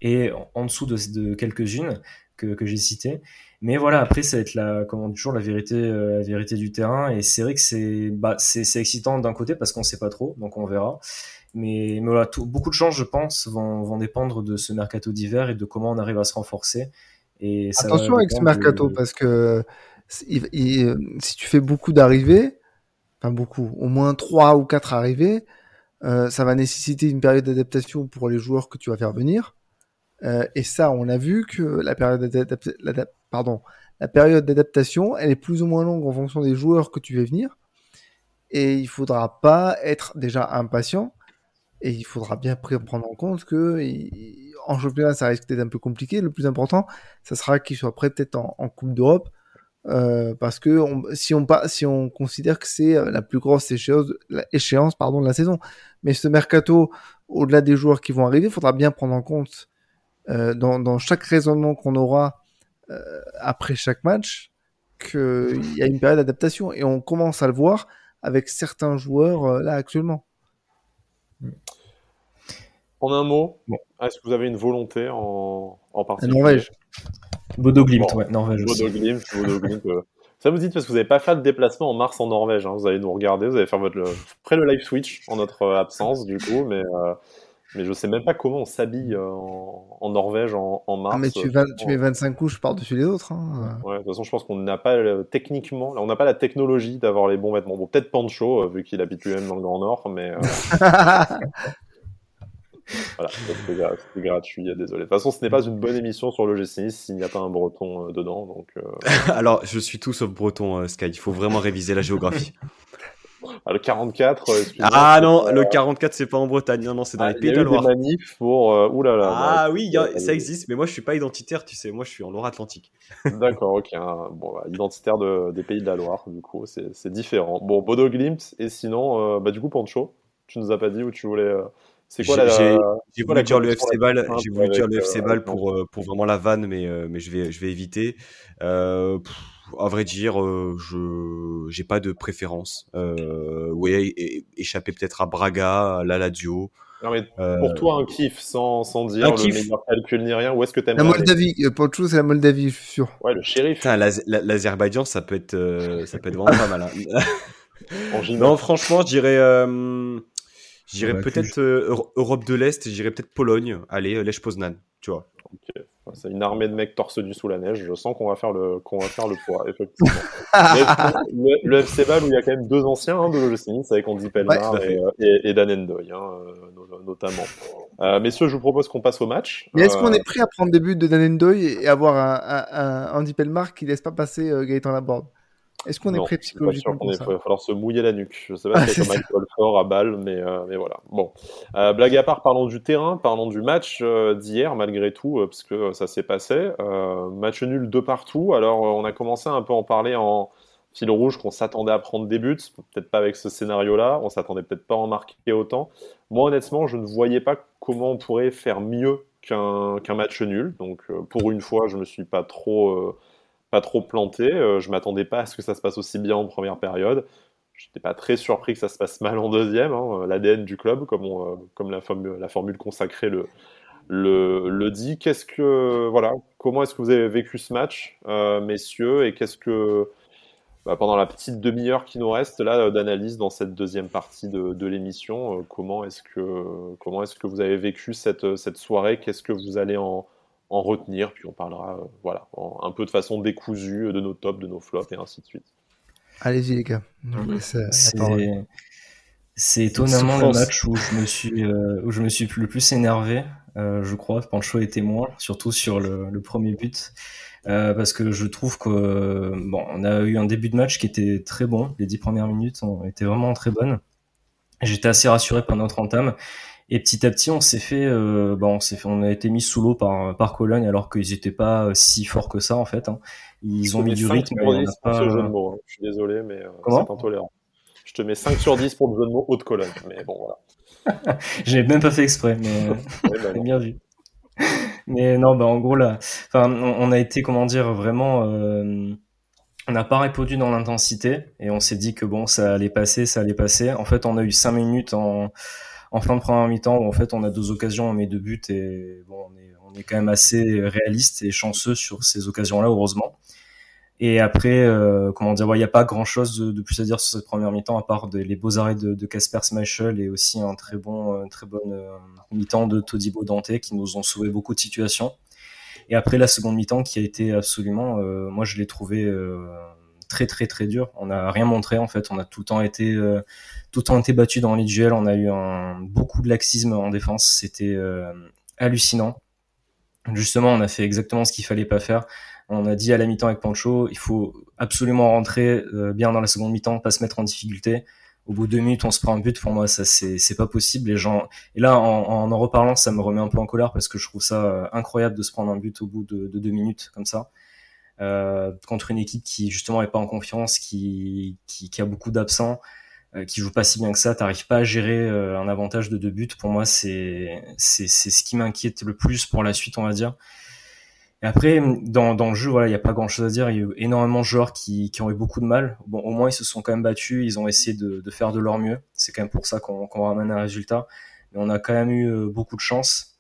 D: et en dessous de, de quelques-unes que, que j'ai citées. Mais voilà, après, ça va être la, comment toujours la vérité, euh, la vérité du terrain. Et c'est vrai que c'est, bah, c'est, c'est excitant d'un côté parce qu'on sait pas trop, donc on verra. Mais, mais voilà, tout, beaucoup de chances, je pense, vont, vont dépendre de ce mercato d'hiver et de comment on arrive à se renforcer. Et
C: Attention avec ce mercato parce que il, si tu fais beaucoup d'arrivées, enfin beaucoup, au moins trois ou quatre arrivées, euh, ça va nécessiter une période d'adaptation pour les joueurs que tu vas faire venir. Euh, et ça, on a vu que la période d'adaptation pardon, la période d'adaptation, elle est plus ou moins longue en fonction des joueurs que tu veux venir. Et il faudra pas être déjà impatient. Et il faudra bien prendre en compte que en championnat, ça risque d'être un peu compliqué. Le plus important, ça sera qu'il soit prêt peut-être en, Coupe d'Europe. Euh, parce que si, on, si on considère que c'est euh, la plus grosse échéance, de la saison. Mais ce mercato, au-delà des joueurs qui vont arriver, il faudra bien prendre en compte euh, dans, chaque raisonnement qu'on aura après chaque match qu'il y a une période d'adaptation et on commence à le voir avec certains joueurs euh, là actuellement.
A: En un mot, est-ce que vous avez une volonté en, en particulier?
C: Norvège.
D: Bodo Glimt, ouais, Norvège
A: Bodo Glimt, Bodo Glimt, euh. Ça vous dit parce que vous n'avez pas fait de déplacement en mars en Norvège. Hein. Vous allez nous regarder, vous allez faire votre près le live switch en notre absence du coup, mais mais je sais même pas comment on s'habille euh, en, Norvège en, mars. Ah,
C: mais tu, tu mets 25 couches par-dessus les autres. Hein.
A: Ouais, de toute façon, je pense qu'on n'a pas techniquement, on n'a pas la technologie d'avoir les bons vêtements. Bon, peut-être Pancho, euh, vu qu'il habite lui-même dans le Grand Nord, mais. Euh, *laughs* voilà, c'est gratuit, désolé. De toute façon, ce n'est pas une bonne émission sur le GC s'il n'y a pas un breton dedans. Donc, *laughs*
B: Alors, je suis tout sauf breton, Sky. Il faut vraiment réviser la géographie. *laughs*
A: Ah, le 44. Euh,
B: ah non, le 44 c'est pas en Bretagne, non, non c'est dans ah, les Pays de Loire.
A: pour. Euh, oulala.
B: Ah oui, ça existe, mais moi je suis pas identitaire, tu sais, moi je suis en Loire-Atlantique. *laughs*
A: D'accord, ok. Hein. Bon, bah, identitaire de, des Pays de la Loire, du coup, c'est différent. Bon, Bodo Glimt, et sinon, euh, bah du coup, Pancho, tu nous as pas dit où tu voulais. C'est quoi la.
B: J'ai voulu dire le FC Ball, j'ai voulu dire le FC Ball pour, pour vraiment la vanne, mais, mais je, vais, je vais éviter. Euh, à vrai dire, euh, je j'ai pas de préférence. Euh, oui, échapper peut-être à Braga, à la Lazio.
A: Non mais euh, pour toi un kiff sans, sans dire le meilleur calcul ni rien, où est-ce que t'aimes
C: La Moldavie, pour le c'est la Moldavie, je suis sûr.
A: Ouais, le shérif.
B: L'Azerbaïdjan, ça peut être ça peut être vraiment pas mal. Hein. *laughs* non, franchement, je dirais je dirais peut-être Europe de l'Est, je dirais peut-être Pologne. Allez, Lech Poznan, tu vois.
A: Ok. C'est une armée de mecs torse nu sous la neige. Je sens qu'on va faire le qu'on va faire le poids, *laughs* effectivement. le, FC Ball où il y a quand même deux anciens hein, de l'OGC avec Andy Pelmar et, et, Dan Endoy, hein, euh, notamment. Euh, messieurs, je vous propose qu'on passe au match.
C: Mais est-ce qu'on euh, est prêt à prendre des buts de Dan Endoy et avoir un, un, Andy Pelmar qui laisse pas passer Gaëtan Laborde? Est-ce qu'on est prêt psychologiquement
A: Il va falloir se mouiller la nuque. Je sais pas si c'est comme alcool fort à balle, mais, euh, mais voilà. Bon, euh, blague à part, parlons du terrain, parlons du match euh, d'hier, malgré tout, parce que ça s'est passé. match nul de partout. Alors, on a commencé un peu à en parler en fil rouge qu'on s'attendait à prendre des buts, peut-être pas avec ce scénario-là, on s'attendait peut-être pas à en marquer autant. Moi, honnêtement, je ne voyais pas comment on pourrait faire mieux qu'un match nul. Donc, pour une fois, je me suis pas trop pas trop planté. Euh, je m'attendais pas à ce que ça se passe aussi bien en première période. Je n'étais pas très surpris que ça se passe mal en deuxième. Hein, L'ADN du club, comme, euh, comme la, formule, consacrée le, dit. Qu'est-ce que voilà Comment est-ce que vous avez vécu ce match, euh, messieurs Et qu'est-ce que bah, pendant la petite demi-heure qui nous reste là d'analyse dans cette deuxième partie de, l'émission, comment est-ce que comment est-ce que vous avez vécu cette, cette soirée? Qu'est-ce que vous allez en, en retenir, puis on parlera euh, voilà, un peu de façon décousue de nos tops, de nos flops et ainsi de suite.
C: Allez-y les gars.
D: C'est étonnamment le match où je me suis euh, où je me suis le plus énervé, euh, je crois. Pancho est témoin, surtout sur le, premier but, parce que je trouve que bon, on a eu un début de match qui était très bon. Les dix premières minutes ont été vraiment très bonnes. J'étais assez rassuré par notre entame. Et petit à petit, on s'est fait, euh, bah, on s'est fait, on a été mis sous l'eau par par Cologne alors qu'ils n'étaient pas euh, si forts que ça en fait. Hein. Ils ont mis du rythme.
A: Mais pas... ce jeu de mots, hein. Je suis désolé, mais euh, c'est intolérant. Je te mets 5 sur 10 pour le jeu de mots haute Cologne, mais bon voilà. *laughs*
D: J'ai même pas fait exprès, mais *laughs* ouais, bah, *laughs* bien vu. mais non, bah en gros là, enfin, on, a été comment dire vraiment. Euh, on n'a pas répondu dans l'intensité et on s'est dit que bon, ça allait passer, ça allait passer. En fait, on a eu 5 minutes en en fin de première mi-temps en fait on a deux occasions, on met deux buts et bon, on est, on est quand même assez réaliste et chanceux sur ces occasions-là, heureusement. Et après, euh, comment dire, il n'y a pas grand-chose de, plus à dire sur cette première mi-temps à part les beaux arrêts de Casper Schmeichel et aussi un très bon, très bonne euh, mi-temps de Todibo Dante qui nous ont sauvé beaucoup de situations. Et après la seconde mi-temps qui a été absolument, euh, moi je l'ai trouvé très très très dur. On n'a rien montré en fait. On a tout le temps été euh, tout le temps été battu dans les duels. On a eu beaucoup de laxisme en défense. C'était euh, hallucinant. Justement, on a fait exactement ce qu'il fallait pas faire. On a dit à la mi-temps avec Pancho, il faut absolument rentrer euh, bien dans la seconde mi-temps, pas se mettre en difficulté. Au bout de deux minutes, on se prend un but. Pour moi, ça c'est pas possible. Les gens et là, en, en, reparlant, ça me remet un peu en colère parce que je trouve ça incroyable de se prendre un but au bout de deux minutes comme ça. Euh, contre une équipe qui justement est pas en confiance, qui, qui, a beaucoup d'absents, euh, qui joue pas si bien que ça, t'arrives pas à gérer euh, un avantage de deux buts. Pour moi, c'est c'est ce qui m'inquiète le plus pour la suite, on va dire. Et après, dans, le jeu, voilà, il y a pas grand chose à dire. Il y a eu énormément de joueurs qui, qui ont eu beaucoup de mal. Bon, au moins, ils se sont quand même battus. Ils ont essayé de, de faire de leur mieux. C'est quand même pour ça qu'on qu'on ramène un résultat. Mais on a quand même eu beaucoup de chance.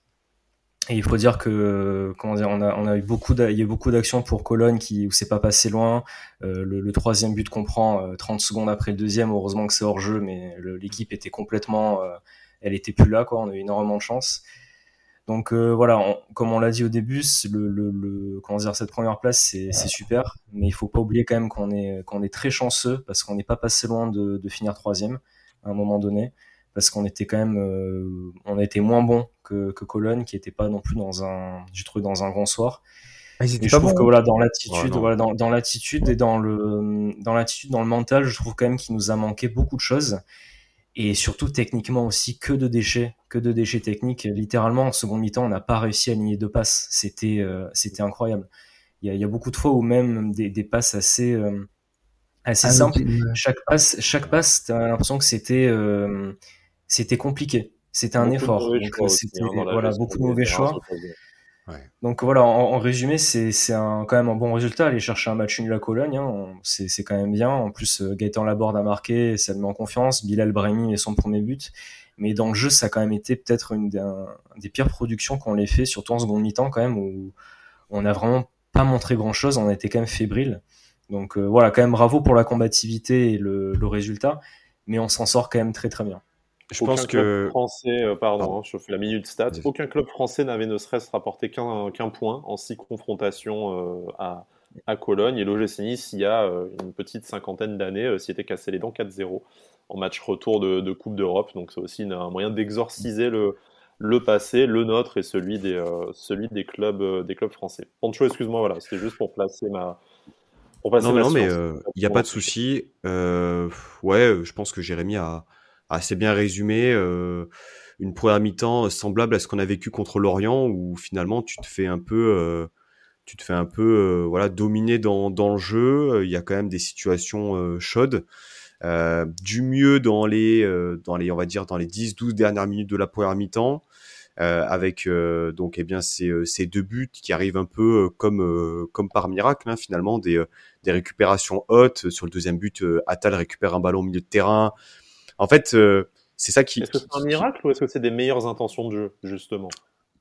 D: Et il faut dire que comment on a, on a eu beaucoup, il y a eu beaucoup d'actions pour Cologne qui où c'est pas passé loin. Euh, le, troisième but qu'on prend euh, 30 secondes après le deuxième, heureusement que c'est hors jeu, mais l'équipe était complètement, euh, elle était plus là quoi. On a eu énormément de chance. Donc euh, voilà, comme on l'a dit au début, le, le, cette première place c'est super, mais il faut pas oublier quand même qu'on est qu'on est très chanceux parce qu'on n'est pas passé loin de finir troisième à un moment donné parce qu'on était quand même, euh, on a été moins bon que, que Cologne, qui était pas non plus dans un, j'ai trouvé dans un grand soir. Ah, je trouve que voilà, dans l'attitude, voilà, dans, dans l'attitude et dans le, dans l'attitude, dans le mental, je trouve quand même qu'il nous a manqué beaucoup de choses. Et surtout techniquement aussi que de déchets, que de déchets techniques. Littéralement en seconde mi-temps, on n'a pas réussi à aligner deux passes. C'était, euh, c'était incroyable. Il y, a, il y a beaucoup de fois où même des, des passes assez, euh, assez ah, simples. Chaque passe, chaque passe, t'as l'impression que c'était, euh, c'était compliqué. C'était un effort. Donc, c'était, hein, voilà, beaucoup de mauvais choix. Donc voilà, en, résumé, c'est, c'est un, quand même un bon résultat. Aller chercher un match nul à Cologne, hein, c'est, c'est quand même bien. En plus, euh, Gaëtan Laborde a marqué, ça le met en confiance. Bilal Brahimi met son premier but. Mais dans le jeu, ça a quand même été peut-être une des, pires productions qu'on ait fait, surtout en seconde mi-temps quand même, où on n'a vraiment pas montré grand-chose. On a été quand même fébrile. Donc euh, voilà, quand même bravo pour la combativité et le, le résultat. Mais on s'en sort quand même très très bien.
A: Je aucun pense club que. Français, euh, pardon, hein, je fais la minute stat. Aucun club français n'avait ne serait-ce rapporté qu'un point en six confrontations euh, à, à, Cologne. Et l'OGC Nice, il y a euh, une petite cinquantaine d'années, s'y était cassé les dents 4-0 en match retour de, de Coupe d'Europe. Donc c'est aussi un moyen d'exorciser le, le passé, le nôtre et celui des, celui des, clubs, des clubs français. Pancho, excuse-moi, voilà, c'était juste pour placer ma,
B: non, non, mais il n'y a pas de souci. ouais, je pense que Jérémy a, assez bien résumé une première mi-temps semblable à ce qu'on a vécu contre l'Orient, où finalement tu te fais un peu, tu te fais un peu, voilà, dominer dans, dans le jeu. Il y a quand même des situations chaudes. Euh, du mieux dans les, euh, dans les, on va dire, dans les 10-12 dernières minutes de la première mi-temps. Euh, avec donc eh bien ces, ces, deux buts qui arrivent un peu comme comme par miracle hein, finalement des, des récupérations hautes sur le deuxième but Atal récupère un ballon au milieu de terrain en fait c'est ça qui
A: est-ce que c'est un miracle ou est-ce que c'est des meilleures intentions de jeu justement?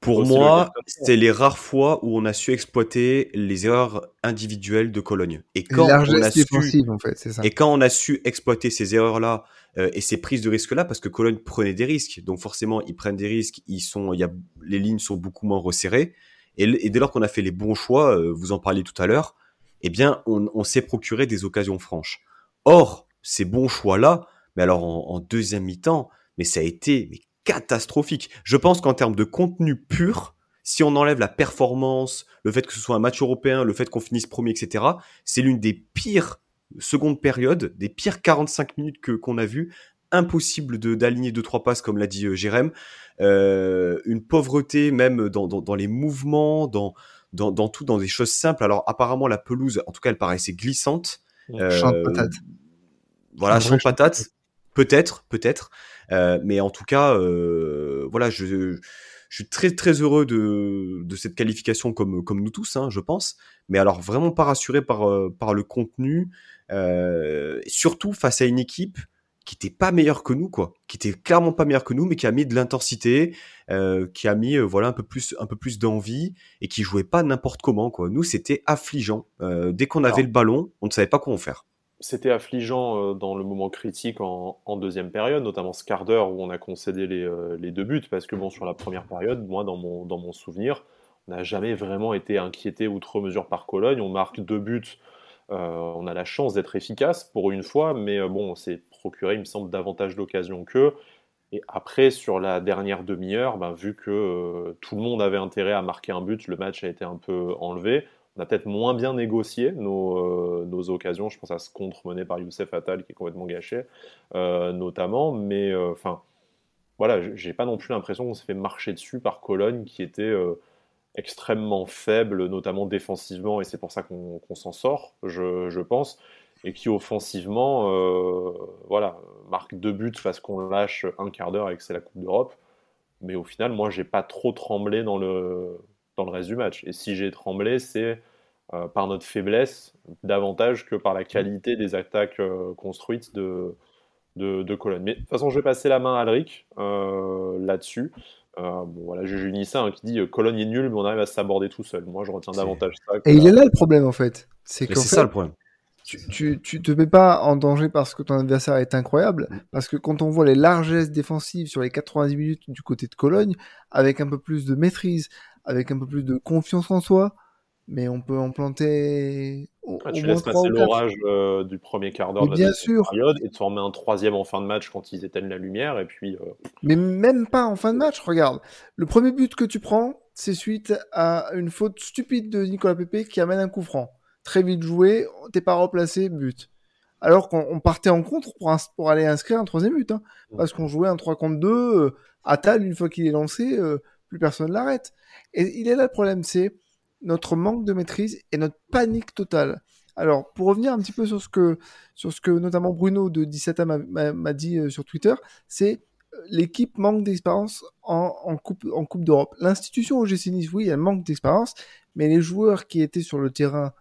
B: Pour moi, c'est les rares fois où on a su exploiter les erreurs individuelles de Cologne.
C: Et quand on a su, en fait, ça.
B: Et quand on a su exploiter ces erreurs-là euh, et ces prises de risques-là, parce que Cologne prenait des risques, donc forcément ils prennent des risques, ils sont, il y a, les lignes sont beaucoup moins resserrées. Et, dès lors qu'on a fait les bons choix, euh, vous en parliez tout à l'heure, eh bien, on, on s'est procuré des occasions franches. Or, ces bons choix-là, mais alors en, en deuxième mi-temps, mais ça a été mais catastrophique. Je pense qu'en termes de contenu pur, si on enlève la performance, le fait que ce soit un match européen, le fait qu'on finisse premier, etc., c'est l'une des pires secondes périodes, des pires 45 minutes que qu'on a vu. Impossible de d'aligner deux trois passes comme l'a dit euh, Jérém. Euh, une pauvreté même dans, dans, dans les mouvements, dans, dans, dans tout, dans des choses simples. Alors apparemment la pelouse, en tout cas, elle paraissait glissante.
C: Euh, champ de patates.
B: Voilà, champ de patates. Peut-être, peut-être. Euh, mais en tout cas, euh, voilà, je, je, suis très très heureux de, de cette qualification comme, comme nous tous, hein, je pense. Mais alors vraiment pas rassuré par, euh, par le contenu, surtout face à une équipe qui était pas meilleure que nous, quoi, qui était clairement pas meilleure que nous, mais qui a mis de l'intensité, qui a mis voilà un peu plus un peu plus d'envie et qui jouait pas n'importe comment, quoi. Nous c'était affligeant. dès qu'on avait le ballon, on ne savait pas quoi en faire
A: c'était affligeant euh, dans le moment critique en, deuxième période, notamment ce quart d'heure où on a concédé euh, les, deux buts, parce que bon, sur la première période, moi, dans mon, souvenir, on n'a jamais vraiment été inquiété outre mesure par Cologne. On marque deux buts, euh, on a la chance d'être efficace pour une fois, mais bon, on s'est procuré, il me semble, davantage d'occasions qu'eux. Et après, sur la dernière demi-heure, ben, vu que tout le monde avait intérêt à marquer un but, le match a été un peu enlevé on a peut-être moins bien négocié nos, euh, occasions. Je pense à ce contre mené par Youssef Attal qui est complètement gâché, euh, notamment. Mais euh, enfin, voilà, j'ai pas non plus l'impression qu'on s'est fait marcher dessus par Cologne qui était extrêmement faible, notamment défensivement, et c'est pour ça qu'on s'en sort, je, je, pense. Et qui offensivement, voilà, marque deux buts parce qu'on lâche un quart d'heure et que c'est la Coupe d'Europe. Mais au final, moi, j'ai pas trop tremblé dans le, dans le reste du match. Et si j'ai tremblé, c'est euh, par notre faiblesse davantage que par la qualité des attaques euh, construites de, de, Cologne. Mais de toute façon, je vais passer la main à Alric euh, là-dessus. bon, voilà, j'ai Junissa hein, qui dit Cologne est nul, mais on arrive à s'aborder tout seul. Moi, je retiens davantage ça.
C: Et il est là le problème en fait.
B: C'est ça le problème.
C: Tu, tu, te mets pas en danger parce que ton adversaire est incroyable, mm. parce que quand on voit les largesses défensives sur les 90 minutes du côté de Cologne, avec un peu plus de maîtrise, avec un peu plus de confiance en soi, mais on peut en planter.
A: Ah, tu laisses passer l'orage euh, du premier quart d'heure de
C: la sûr.
A: période et tu en mets un troisième en fin de match quand ils éteignent la lumière et puis. Euh,
C: mais même pas en fin de match. Regarde, le premier but que tu prends, c'est suite à une faute stupide de Nicolas Pepe qui amène un coup franc. Très vite joué, t'es pas replacé, but. Alors qu'on partait en contre pour, pour, aller inscrire un troisième but, hein, parce qu'on jouait un 3 contre 2. Euh, Atal, une fois qu'il est lancé, plus personne l'arrête. Et il est là le problème, c'est notre manque de maîtrise et notre panique totale. Alors, pour revenir un petit peu sur ce que, sur ce que notamment Bruno de 17A m'a dit euh, sur Twitter, c'est euh, l'équipe manque d'expérience en, Coupe, en coupe d'Europe. L'institution OGC Nice, oui, elle manque d'expérience, mais les joueurs qui étaient sur le terrain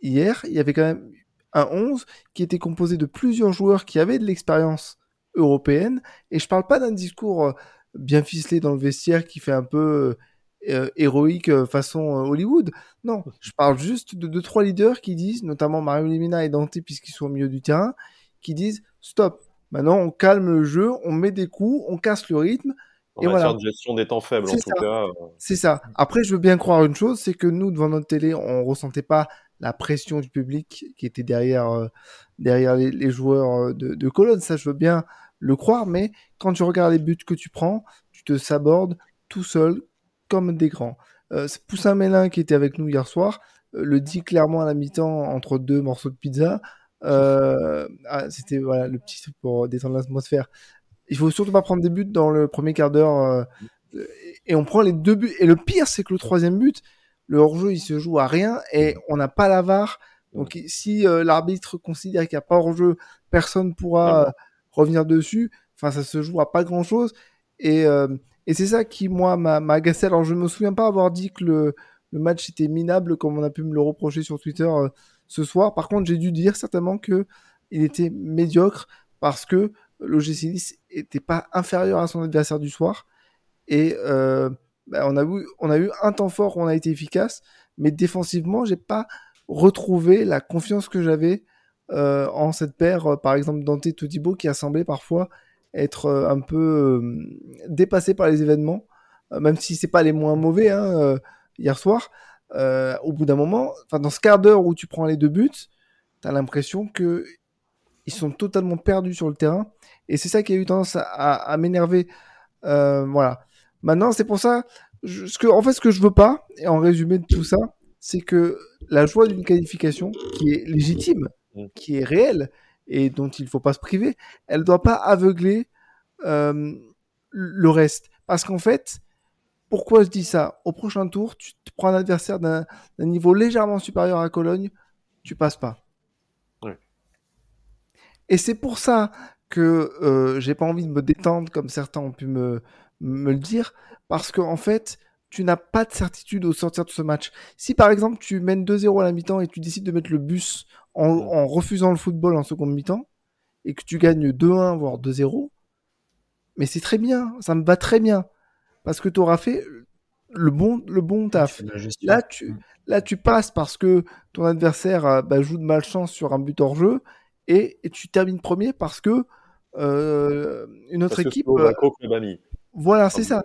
C: hier, il y avait quand même un 11 qui était composé de plusieurs joueurs qui avaient de l'expérience européenne. Et je parle pas d'un discours euh, bien ficelé dans le vestiaire qui fait un peu euh, héroïque euh, façon euh, Hollywood. Non, je parle juste de deux trois leaders qui disent, notamment Mario Lemina et Dante puisqu'ils sont au milieu du terrain, qui disent stop. Maintenant, on calme le jeu, on met des coups, on casse le rythme.
A: En et matière de gestion des temps faibles, en tout cas.
C: C'est ça. Après, je veux bien croire une chose, c'est que nous, devant notre télé, on ressentait pas la pression du public qui était derrière, derrière les, joueurs de, de Cologne. Ça, je veux bien le croire, mais quand tu regardes les buts que tu prends, tu te sabordes tout seul, comme des grands. Euh, Poussin Mélin, qui était avec nous hier soir, le dit clairement à la mi-temps entre deux morceaux de pizza. Euh, ah, C'était voilà, le petit truc pour détendre l'atmosphère. Il faut surtout pas prendre des buts dans le premier quart d'heure. Euh, et on prend les deux buts. Et le pire, c'est que le troisième but, le hors-jeu, il se joue à rien et on n'a pas la VAR. Donc si euh, l'arbitre considère qu'il n'y a pas hors-jeu, personne pourra revenir dessus. Enfin, ça se joue à pas grand-chose. Et, euh, et c'est ça qui, moi, m'a agacé. Alors, je me souviens pas avoir dit que le, le match était minable, comme on a pu me le reprocher sur Twitter euh, ce soir. Par contre, j'ai dû dire certainement que il était médiocre parce que l'OGC Nice était pas inférieur à son adversaire du soir. Et euh, bah, on, a eu, un temps fort où on a été efficace, mais défensivement, j'ai pas retrouvé la confiance que j'avais euh, en cette paire, euh, par exemple Dante Todibo, qui a semblé parfois être euh, un peu dépassé par les événements, même si c'est pas les moins mauvais hein, hier soir. au bout d'un moment, dans ce quart d'heure où tu prends les deux buts, tu as l'impression que ils sont totalement perdus sur le terrain, et c'est ça qui a eu tendance à, à m'énerver. voilà. Maintenant, c'est pour ça, je, ce que, en fait, ce que je veux pas, et en résumé de tout ça, c'est que la joie d'une qualification qui est légitime, mm. qui est réelle et dont il ne faut pas se priver, elle ne doit pas aveugler euh, le reste. Parce qu'en fait, pourquoi je dis ça? Au prochain tour, tu te prends un adversaire d'un niveau légèrement supérieur à Cologne, tu passes pas. Et c'est pour ça que euh, j'ai pas envie de me détendre comme certains ont pu me, me le dire, parce qu'en en fait, tu n'as pas de certitude au sortir de ce match. Si par exemple tu mènes 2-0 à la mi-temps et tu décides de mettre le bus en, refusant le football en seconde mi-temps, et que tu gagnes 2-1, voire 2-0, mais c'est très bien, ça me va très bien, parce que tu auras fait le bon, le bon taf. Là tu, là, tu passes parce que ton adversaire euh, bah, joue de malchance sur un but hors jeu, et, tu termines premier parce que euh, une autre équipe. Voilà, c'est ça.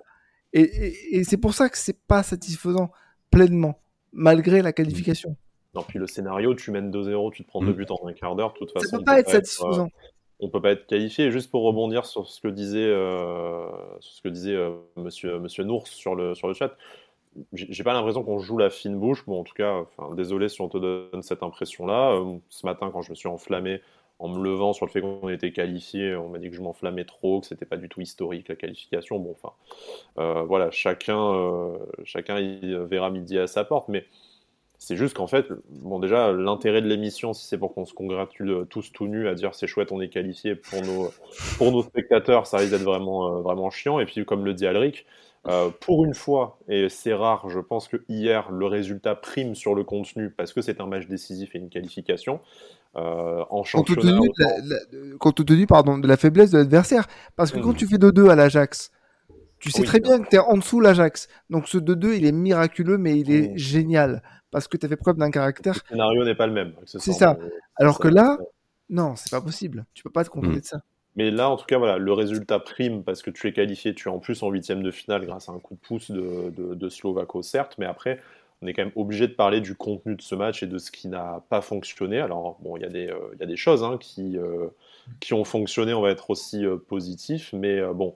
C: Et, c'est pour ça que c'est pas satisfaisant pleinement, malgré la qualification.
A: Non, puis le scénario, tu mènes 2-0, tu te prends deux mm. buts en un quart d'heure, de toute façon.
C: Ça peut pas être satisfaisant.
A: Euh, on peut pas être qualifié. Juste pour rebondir sur ce que disait, euh, ce que disait euh, monsieur, monsieur Nours sur le, sur le chat, j'ai pas l'impression qu'on joue la fine bouche. Bon, en tout cas, désolé si on te donne cette impression-là. ce matin, quand je me suis enflammé en me levant sur le fait qu'on était qualifié, on m'a dit que je m'enflammais trop, que c'était pas du tout historique la qualification. Bon, enfin, euh, voilà, chacun, euh, chacun y verra midi à sa porte, mais c'est juste qu'en fait, bon, déjà, l'intérêt de l'émission, si c'est pour qu'on se congratule tous tout nus à dire c'est chouette, on est qualifié pour nos, pour nos spectateurs, ça risque d'être vraiment, euh, vraiment chiant. Et puis, comme le dit Alric, pour une fois, et c'est rare, je pense que hier, le résultat prime sur le contenu parce que c'est un match décisif et une qualification. Euh, en championnat.
C: Compte tenu, pardon, de la faiblesse de l'adversaire. Parce que quand mmh. tu fais 2-2 à l'Ajax, tu sais très bien que tu es en dessous l'Ajax. Donc ce 2-2, il est miraculeux, mais il est mmh. génial. Parce que tu as fait preuve d'un caractère.
A: Le scénario n'est pas le même.
C: C'est ça. Alors que là, non, c'est pas possible. Tu peux pas te contenter mmh. de ça.
A: Mais là, en tout cas, voilà, le résultat prime parce que tu es qualifié, tu es en plus en huitième de finale grâce à un coup de pouce de, de, Slovako, certes, mais après, on est quand même obligé de parler du contenu de ce match et de ce qui n'a pas fonctionné. Alors, bon, il y, a des, euh, choses hein, qui, euh, qui ont fonctionné, on va être aussi euh, positif, mais bon,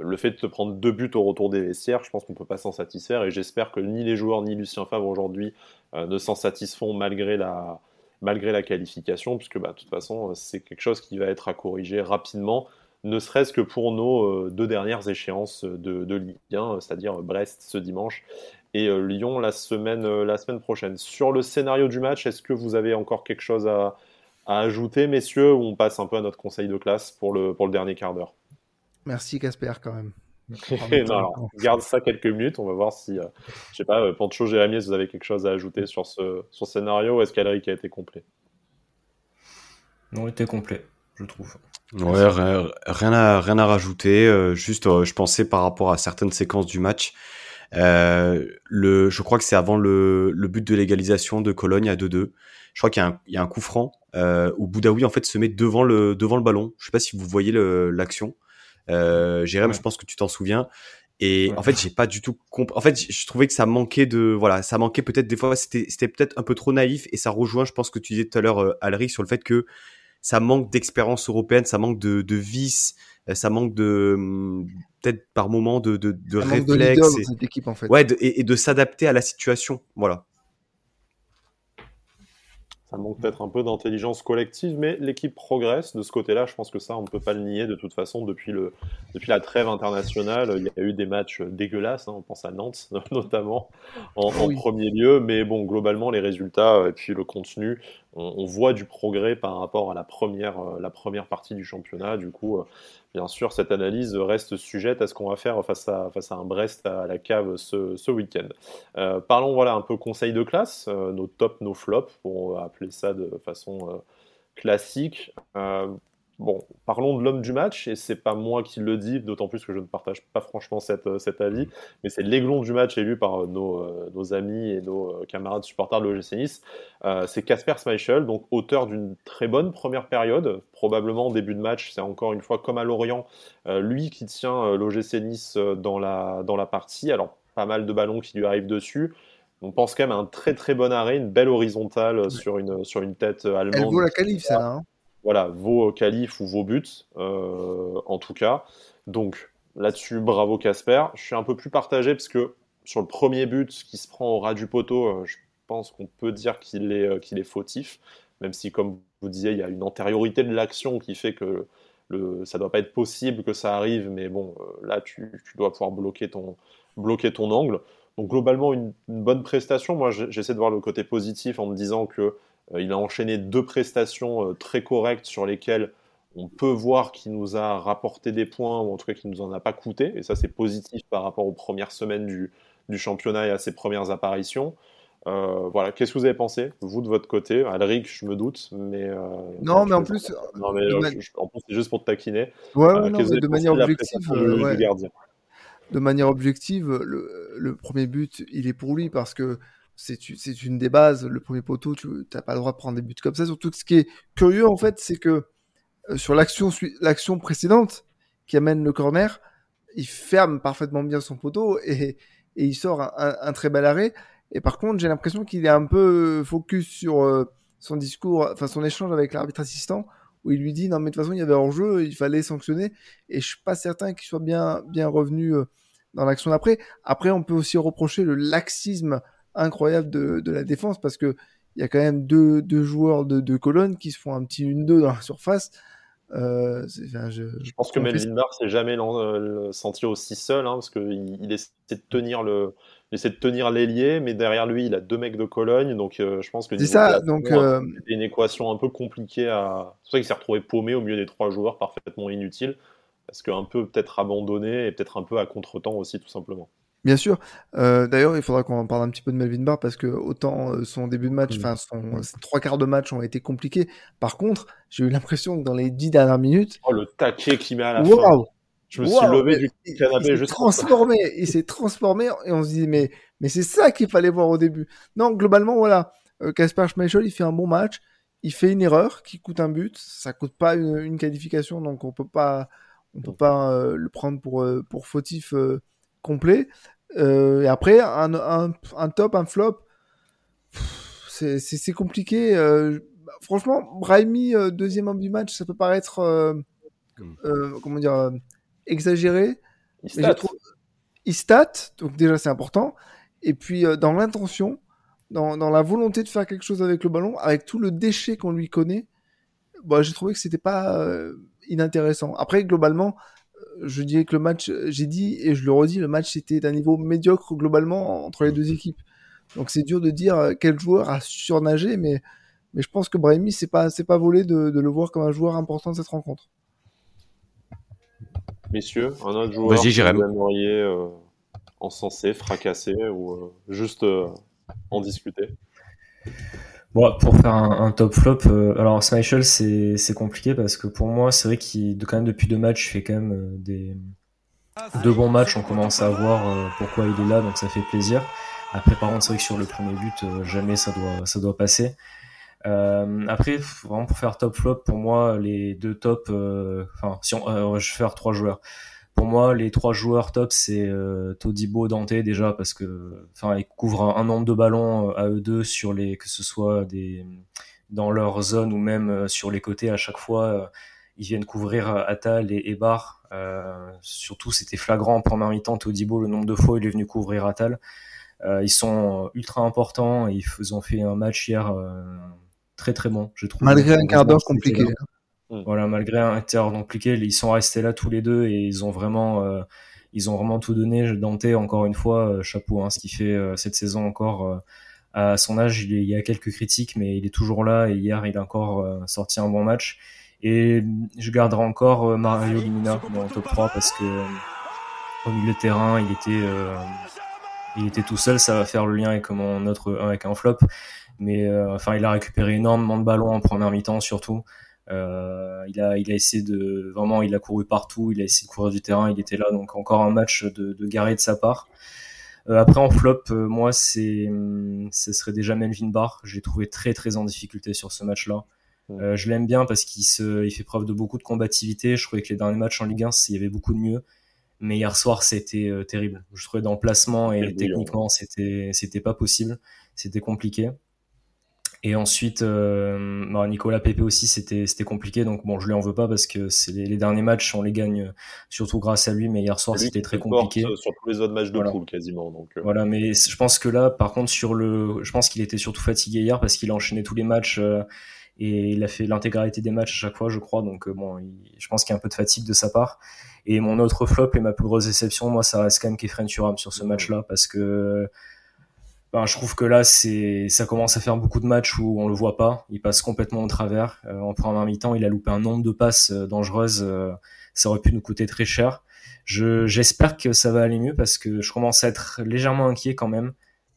A: le fait de te prendre deux buts au retour des vestiaires, je pense qu'on ne peut pas s'en satisfaire et j'espère que ni les joueurs ni Lucien Favre aujourd'hui ne s'en satisfont malgré la, malgré la qualification, puisque bah, de toute façon, c'est quelque chose qui va être à corriger rapidement ne serait-ce que pour nos deux dernières échéances de, de Ligue 1, c'est-à-dire Brest ce dimanche et euh, Lyon la semaine, euh, la semaine prochaine. Sur le scénario du match, est-ce que vous avez encore quelque chose à, ajouter, messieurs, ou on passe un peu à notre conseil de classe pour le, pour le dernier quart d'heure?
C: Merci Casper quand même. *laughs*
A: non, garde ça quelques minutes, on va voir si, je euh, je sais pas, Pancho, Jérémy, vous avez quelque chose à ajouter sur ce, sur scénario, ou est-ce qu'Alric a été complet?
D: Non, il était complet, je trouve.
B: Ouais, rien, à, rien à rajouter, juste je pensais par rapport à certaines séquences du match, euh, le, je crois que c'est avant le, le, but de l'égalisation de Cologne à 2-2. Je crois qu'il y, y, a un coup franc euh, où Boudaoui en fait se met devant le devant le ballon. Je sais pas si vous voyez l'action. Euh, Jérém, je pense que tu t'en souviens. Et en fait, j'ai pas du tout compris. En fait, je trouvais que ça manquait de, voilà, ça manquait peut-être des fois, c'était, c'était peut-être un peu trop naïf et ça rejoint, je pense que tu disais tout à l'heure, euh, Alric, sur le fait que ça manque d'expérience européenne, ça manque de, de vice, euh, ça manque de hum, peut-être par moment de, de, de réflexe
C: et, équipe, en fait.
B: ouais, et, de s'adapter à la situation, voilà.
A: Ça manque peut-être un peu d'intelligence collective, mais l'équipe progresse de ce côté-là. Je pense que ça, on ne peut pas le nier de toute façon. Depuis, le, depuis la trêve internationale, il y a eu des matchs dégueulasses. Hein. on pense à Nantes *laughs* notamment en, premier lieu. Mais bon, globalement, les résultats et puis le contenu, on, voit du progrès par rapport à la première, euh, partie du championnat. Du coup, euh, bien sûr, cette analyse reste sujette à ce qu'on va faire face à, un Brest à la cave ce, week-end. Euh, parlons voilà, un peu conseil de classe, nos tops, nos flops, pour appeler ça de façon classique. Bon, parlons de l'homme du match, et c'est pas moi qui le dis, d'autant plus que je ne partage pas franchement cette, euh, cet avis, mais c'est l'aiglon du match élu par euh, nos, euh, nos amis et nos camarades supporters de l'OGC Nice. c'est Casper Schmeichel, donc auteur d'une très bonne première période, probablement début de match, c'est encore une fois comme à Lorient, lui qui tient l'OGC Nice dans la, dans la partie, alors pas mal de ballons qui lui arrivent dessus, on pense quand même à un très très bon arrêt, une belle horizontale sur, une, sur une tête allemande. Elle
C: vaut la qualif, ça, hein
A: voilà, vos qualifs ou vos buts, euh, en tout cas. Donc là-dessus, bravo Casper. Je suis un peu plus partagé parce que sur le premier but qui se prend au ras du poteau, euh, je pense qu'on peut dire qu'il est, euh, est fautif, même si, comme vous disiez, il y a une antériorité de l'action qui fait que ça ne doit pas être possible que ça arrive, mais bon, là, tu, dois pouvoir bloquer ton, angle. Donc globalement, une bonne prestation. Moi, j'essaie de voir le côté positif en me disant que il a enchaîné deux prestations euh, très correctes sur lesquelles on peut voir qu'il nous a rapporté des points, ou en tout cas qu'il nous en a pas coûté, et ça c'est positif par rapport aux premières semaines du, championnat et à ses premières apparitions. Euh, voilà, qu'est-ce que vous avez pensé, vous de votre côté? Alric, je me doute, mais.
C: non, mais en plus.
A: Non, mais en plus, c'est juste pour te taquiner.
C: Ouais, non, de manière objective. De manière objective, le, le, premier but, il est pour lui parce que c'est une des bases. Le premier poteau, tu n'as pas le droit de prendre des buts comme ça. Surtout ce qui est curieux, en fait, c'est que euh, sur l'action précédente qui amène le corner, il ferme parfaitement bien son poteau et, il sort un, très bel arrêt. Et par contre, j'ai l'impression qu'il est un peu focus sur euh, son discours, enfin son échange avec l'arbitre assistant, où il lui dit non mais de toute façon il y avait hors jeu, il fallait sanctionner. Et je suis pas certain qu'il soit bien bien revenu euh, dans l'action d'après. Après, on peut aussi reprocher le laxisme incroyable de, de la défense parce que il y a quand même deux, deux joueurs de, de colonne qui se font un petit 1-2 dans la surface. Euh,
A: je, je, pense que Melvin Barr s'est jamais euh, senti aussi seul hein, parce qu'il il essaie de tenir le essaie de tenir l'ailier mais derrière lui il a deux mecs de Cologne donc euh, je pense que
C: c'est ça donc
A: euh... une équation un peu compliquée à c'est pour ça qu'il s'est retrouvé paumé au milieu des trois joueurs parfaitement inutiles parce qu'un peu peut-être abandonné et peut-être un peu à contretemps aussi tout simplement
C: Bien sûr. Euh, d'ailleurs, il faudra qu'on parle un petit peu de Melvin Barr parce que autant euh, son début de match, enfin son trois quarts de match ont été compliqués. Par contre, j'ai eu l'impression que dans les dix dernières minutes,
A: oh le taquet qu'il met à la fin. Je me suis levé du canapé.
C: Il s'est transformé, il s'est transformé et on se dit mais mais c'est ça qu'il fallait voir au début. Non, globalement voilà, Casper euh, Schmeichel il fait un bon match, il fait une erreur qui coûte un but, ça coûte pas une, une qualification donc on peut pas on peut pas euh, le prendre pour pour fautif complet. Euh, et après, un, un, un, top, un flop, c'est compliqué. Euh, franchement, Brahimi, euh, deuxième homme du match, ça peut paraître, comment dire, exagéré. Il stat. donc déjà c'est important. Et puis dans l'intention, dans, dans, la volonté de faire quelque chose avec le ballon, avec tout le déchet qu'on lui connaît, bah, j'ai trouvé que c'était pas inintéressant. Après, globalement, je dirais que le match, j'ai dit et je le redis, le match était d'un niveau médiocre globalement entre les deux équipes. Donc c'est dur de dire euh, quel joueur a surnagé, mais, mais je pense que Brahimi, c'est pas, c'est pas volé de, de, le voir comme un joueur important de cette rencontre.
A: Messieurs, un autre joueur que vous aimeriez euh, encenser, fracasser ou euh, juste euh, en discuter?
D: Bon, pour faire un, top flop, euh, alors Smichel c'est compliqué parce que pour moi c'est vrai qu'il quand même depuis deux matchs il fait quand même euh, des deux bons matchs. On commence à voir euh, pourquoi il est là, donc ça fait plaisir. Après par contre c'est vrai que sur le premier but jamais ça doit ça doit passer. après vraiment pour faire top flop pour moi les deux tops, enfin si on, je vais faire trois joueurs. Pour moi, les trois joueurs top, c'est euh, Todibo, Dante déjà parce que, enfin, ils couvrent un, nombre de ballons euh, à eux deux sur les, que ce soit des dans leur zone ou même euh, sur les côtés à chaque fois. ils viennent couvrir Atal et, et Bar. surtout, c'était flagrant en première mi-temps. Todibo, le nombre de fois il est venu couvrir Atal. ils sont ultra importants. Ils ont fait un match hier très très bon, je trouve.
C: Malgré un quart d'heure compliqué.
D: Hein. Voilà, malgré un d'heure compliqué, ils sont restés là tous les deux et ils ont vraiment, euh, ils ont vraiment tout donné. Dante, encore une fois, chapeau, hein, ce qu'il fait cette saison encore. à son âge, il, y a quelques critiques, mais il est toujours là et hier, il a encore sorti un bon match. Et je garderai encore Mario Limina dans le top 3 parce que au milieu de terrain, il était, euh, il était tout seul. Ça va faire le lien avec mon autre, avec un flop. Mais euh, enfin, il a récupéré énormément de ballons en première mi-temps, surtout. Euh, il a, il a essayé de vraiment, il a couru partout. Il a essayé de courir du terrain. Il était là, donc encore un match de, de garé de sa part. après en flop, moi c'est, ce serait déjà Melvin Barr. J'ai trouvé très très en difficulté sur ce match-là. je l'aime bien parce qu'il se, il fait preuve de beaucoup de combativité. Je trouvais que les derniers matchs en Ligue 1, il y avait beaucoup de mieux. Mais hier soir, c'était euh, terrible. Je trouvais dans le placement et techniquement, c'était c'était pas possible. C'était compliqué. Et ensuite, euh, bah, Nicolas Pepe aussi, c'était compliqué. Donc bon, je lui en veux pas parce que c'est les, derniers matchs, on les gagne euh, surtout grâce à lui. Mais hier soir, c'était très compliqué.
A: Sur tous les autres matchs de voilà. poule quasiment. Donc
D: voilà, mais je pense que là, par contre, sur le, je pense qu'il était surtout fatigué hier parce qu'il a enchaîné tous les matchs. et il a fait l'intégralité des matchs à chaque fois, je crois. Donc bon, je pense qu'il y a un peu de fatigue de sa part. Et mon autre flop et ma plus grosse déception, moi, ça reste quand même Kefren Turam sur ce match-là parce que ben, je trouve que là, c'est, ça commence à faire beaucoup de matchs où on le voit pas. Il passe complètement au travers. Euh, en première mi-temps, il a loupé un nombre de passes euh, dangereuses. Euh, ça aurait pu nous coûter très cher. Je, j'espère que ça va aller mieux parce que je commence à être légèrement inquiet quand même.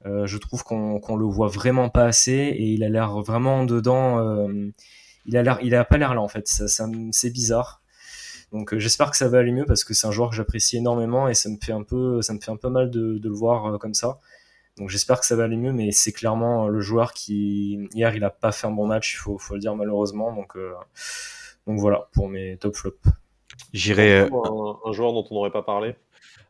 D: Euh, je trouve qu'on, qu'on le voit vraiment pas assez et il a l'air vraiment dedans. Euh, il a l'air, il a pas l'air là en fait. Ça, ça c'est bizarre. Donc j'espère que ça va aller mieux parce que c'est un joueur que j'apprécie énormément et ça me fait un peu, ça me fait un peu mal de, de le voir comme ça. Donc j'espère que ça va aller mieux, mais c'est clairement euh, le joueur qui hier il a pas fait un bon match, il faut, faut le dire malheureusement. Donc donc voilà pour mes top flops.
B: J'irai
A: un, un, joueur dont on n'aurait pas parlé.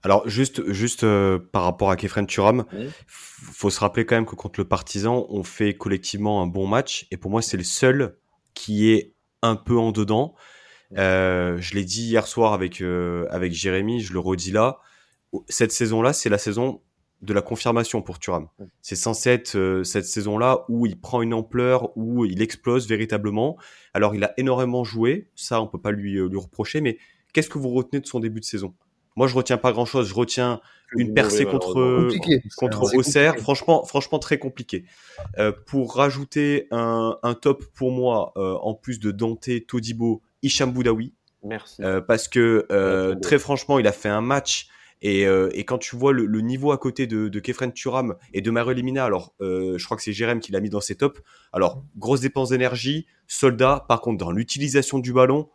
B: Alors juste juste euh, par rapport à Kefren Turam, oui. faut se rappeler quand même que contre le Partizan, on fait collectivement un bon match et pour moi c'est le seul qui est un peu en dedans. Euh, je l'ai dit hier soir avec, euh, avec Jérémy, je le redis là. Cette saison-là, c'est la saison de la confirmation pour Thuram. C'est censé être euh, cette saison-là où il prend une ampleur, où il explose véritablement. Alors, il a énormément joué, ça, on peut pas lui, lui reprocher, mais qu'est-ce que vous retenez de son début de saison? Moi, je retiens pas grand-chose. Je retiens une percée contre, contre Auxerre. Franchement, franchement, très compliqué. Euh, pour rajouter un, un, top pour moi, euh, en plus de Dante, Todibo Hicham Boudaoui.
A: Merci.
B: Euh, parce que euh, très franchement, il a fait un match et, euh, et quand tu vois le, niveau à côté de, Kefren Turam et de Mario Limina, alors euh, je crois que c'est Jérém qui l'a mis dans ses tops. Alors grosse dépense d'énergie, soldat. Par contre, dans l'utilisation du ballon,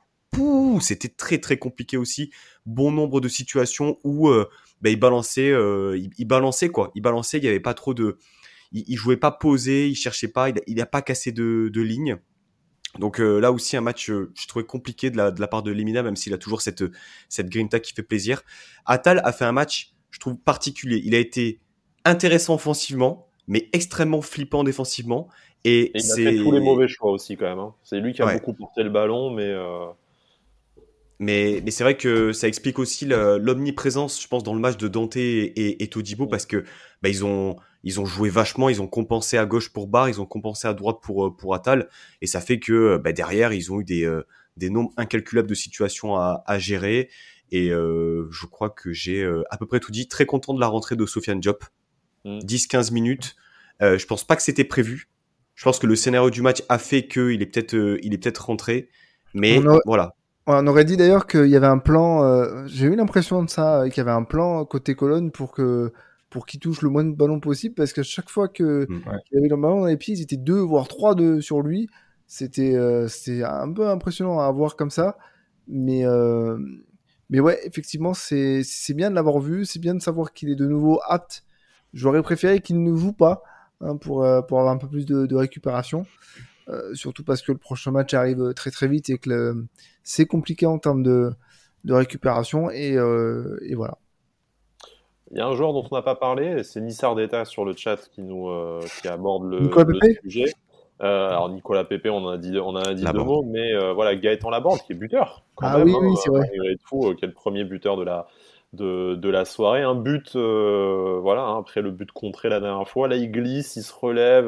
B: c'était très très compliqué aussi. Bon nombre de situations où euh, bah, il balançait, il, balançait quoi. Il balançait, il y avait pas trop de, il, jouait pas posé, il cherchait pas, il, il a pas cassé de, de ligne. Donc euh, là aussi un match, euh, je trouvais compliqué de la, de la part de Lemina, même s'il a toujours cette cette grinta qui fait plaisir. Atal a fait un match, je trouve particulier. Il a été intéressant offensivement, mais extrêmement flippant défensivement. Et,
A: et il a fait tous les mauvais choix aussi quand même. Hein. C'est lui qui a ouais. beaucoup porté le ballon, mais. Euh...
B: Mais, mais c'est vrai que ça explique aussi l'omniprésence, je pense, dans le match de Dante et, et, et Todibo, parce que bah, ils ont ils ont joué vachement, ils ont compensé à gauche pour Barre, ils ont compensé à droite pour pour Atal, et ça fait que bah, derrière ils ont eu des des nombres incalculables de situations à, à gérer. Et euh, je crois que j'ai euh, à peu près tout dit. Très content de la rentrée de Sofiane Diop. Mm. 10-15 minutes. Euh, je pense pas que c'était prévu. Je pense que le scénario du match a fait qu'il est peut-être il est peut-être rentré. Mais
C: aurait...
B: voilà.
C: On aurait dit d'ailleurs qu'il y avait un plan. Euh, j'ai eu l'impression de ça, qu'il y avait un plan côté colonne pour que pour qu'il touche le moins de ballons possible, parce qu'à chaque fois que
B: Mm.
C: ouais. il avait le ballon dans les pieds, ils étaient deux voire trois de sur lui. C'était euh, c'était un peu impressionnant à voir comme ça, mais euh, mais ouais, effectivement, c'est c'est bien de l'avoir vu, c'est bien de savoir qu'il est de nouveau apte. J'aurais préféré qu'il ne joue pas hein, pour euh, pour avoir un peu plus de, de récupération. Euh, surtout parce que le prochain match arrive très très vite et que c'est compliqué en termes de, de récupération et, et, voilà.
A: Il y a un joueur dont on n'a pas parlé, c'est Nissar d'État sur le chat qui nous euh, qui aborde le,
C: le
A: sujet. Euh, alors Nicolas Pépé, on en a dit, on en a dit deux mots, mais euh, voilà Gaëtan Laborde qui est buteur.
C: ah même, oui,
A: hein,
C: oui, c'est vrai.
A: Malgré tout, qui est le premier buteur de la de, de, la soirée. Un but, voilà, hein, après le but contré la dernière fois. Là, il glisse, il se relève.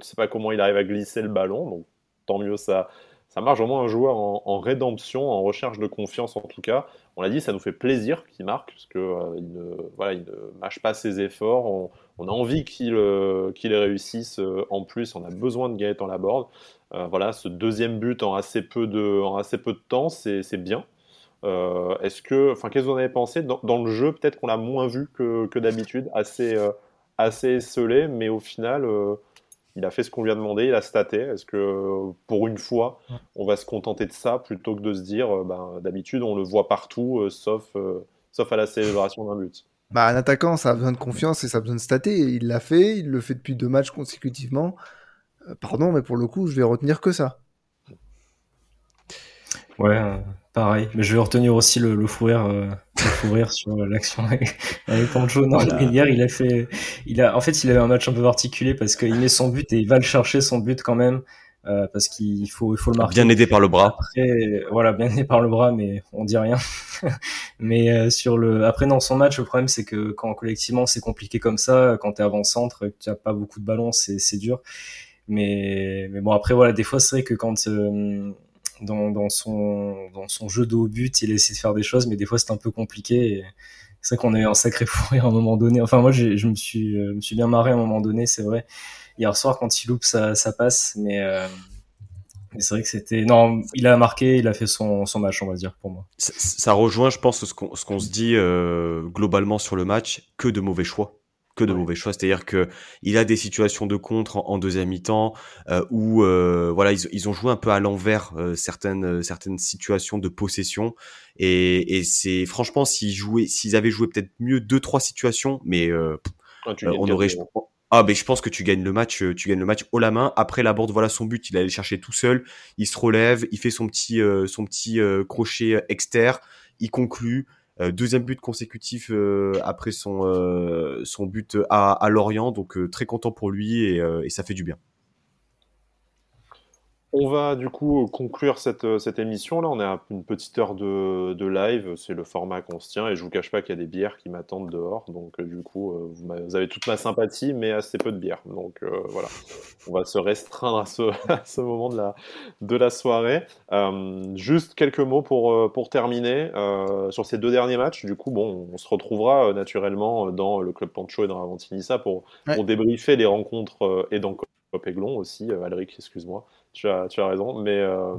A: tu sais pas comment il arrive à glisser le ballon. Donc, tant mieux, ça, ça marche vraiment un joueur en, rédemption, en recherche de confiance en tout cas. On l'a dit, ça nous fait plaisir qu'il marque, parce qu'il euh, ne, voilà, il ne mâche pas ses efforts. On, a envie qu'il euh, réussisse euh, en plus. On a besoin de Gaëtan Laborde. voilà, ce deuxième but en assez peu de, en assez peu de temps, c'est bien. Est-ce que, enfin, qu'est-ce que vous en avez pensé? Dans, dans le jeu Peut-être qu'on l'a moins vu que, que d'habitude, assez, assez esselé, mais au final il a fait ce qu'on lui a demandé, il a staté. Est-ce que pour une fois, on va se contenter de ça plutôt que de se dire, euh, ben, d'habitude, on le voit partout, euh, sauf, euh, sauf à la célébration d'un but?
C: Bah, Un attaquant, ça a besoin de confiance et ça a besoin de stater. Il l'a fait, il le fait depuis deux matchs consécutivement. pardon, mais pour le coup, je vais retenir que ça.
D: Ouais, Pareil, mais je vais retenir aussi le, le fou rire, euh, le fou rire *laughs* sur l'action avec, avec Pancho. Non, hier, il a fait, il a, en fait, il avait un match un peu particulier parce qu'il met son but et il va le chercher son but quand même. Euh, parce qu'il faut, il faut le marquer.
B: Bien aidé par le bras.
D: Après, voilà, bien aidé par le bras, mais on dit rien. *laughs* mais euh, sur le, après dans son match, le problème c'est que quand collectivement c'est compliqué comme ça, quand t'es avant-centre, que tu as pas beaucoup de ballons, c'est, c'est dur. Mais, mais bon après voilà, des fois c'est vrai que quand euh, dans, son, jeu de haut but, il essaie de faire des choses, mais des fois c'est un peu compliqué. C'est vrai qu'on a eu un sacré *laughs* fou à un moment donné. Enfin, moi, je me suis, bien marré à un moment donné, c'est vrai. Hier soir, quand il loupe, ça, passe, mais, euh, mais c'est vrai que c'était. Non, il a marqué, il a fait son, son match, on va dire, pour moi.
B: Ça, rejoint, je pense, ce qu'on se dit euh, globalement sur le match, que de mauvais choix que de mauvais choix. C'est-à-dire que il a des situations de contre en, deuxième mi-temps euh, où euh, voilà ils, ils, ont joué un peu à l'envers euh, certaines euh, certaines situations de possession. Et, et c'est franchement s'ils jouaient s'ils avaient joué peut-être mieux deux trois situations, mais ah, on aurait ah ben je pense que tu gagnes le match, tu gagnes le match haut la main. Après la board, voilà son but, il allait chercher tout seul, il se relève, il fait son petit son petit crochet externe, il conclut. Euh, deuxième but consécutif euh, après son, euh, son but à, à Lorient, donc très content pour lui et, et ça fait du bien.
A: On va du coup conclure cette, euh, cette émission. Là, on est à une petite heure de, de live. C'est le format qu'on se tient. Et je vous cache pas qu'il y a des bières qui m'attendent dehors. Donc, euh, du coup, euh, vous, avez toute ma sympathie, mais assez peu de bière. Donc, voilà. On va se restreindre à ce, *laughs* à ce moment de la, de la soirée. juste quelques mots pour, pour terminer sur ces deux derniers matchs. Du coup, bon, on se retrouvera naturellement dans le Club Pancho et dans Avantinissa pour, pour débriefer les rencontres et dans Copéglon aussi. Alric, excuse-moi tu as, tu as raison. Mais euh,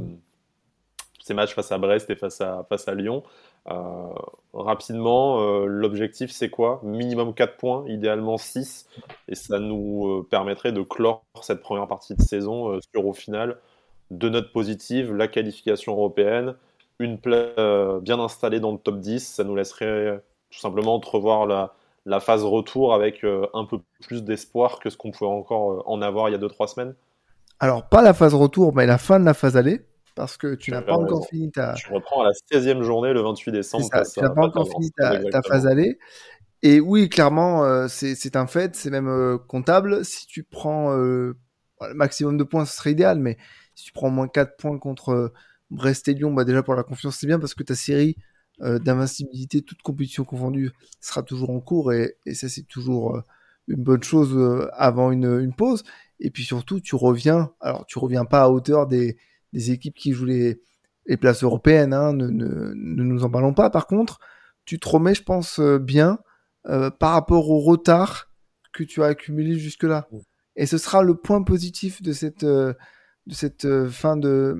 A: ces matchs face à Brest et face à, face à Lyon, euh, rapidement, euh, l'objectif c'est quoi? Minimum 4 points, idéalement 6. Et ça nous permettrait de clore cette première partie de saison sur au final deux notes positives, la qualification européenne, une place bien installée dans le top 10. Ça nous laisserait tout simplement entrevoir la, la phase retour avec un peu plus d'espoir que ce qu'on pouvait encore en avoir il y a 2-3 semaines.
C: Alors, pas la phase retour, mais la fin de la phase aller, parce que tu n'as pas encore fini ta.
A: Tu reprends à la 16e journée le 28 décembre.
C: tu n'as pas encore fini ta, phase aller. Et oui, clairement, euh, c'est un fait, c'est même euh, comptable. Si tu prends euh, le maximum de points, ce serait idéal, mais si tu prends moins 4 points contre Brest et Lyon, bah déjà pour la confiance, c'est bien parce que ta série d'invincibilité, toute compétition confondue, sera toujours en cours et, et ça, c'est toujours une bonne chose avant une, une pause. Et puis surtout, tu reviens, alors tu reviens pas à hauteur des, des équipes qui jouent les, les places européennes, hein, ne, ne, ne, nous en parlons pas. Par contre, tu te remets, je pense, euh, bien euh, par rapport au retard que tu as accumulé jusque-là. Et ce sera le point positif de cette, euh, de cette euh, fin de,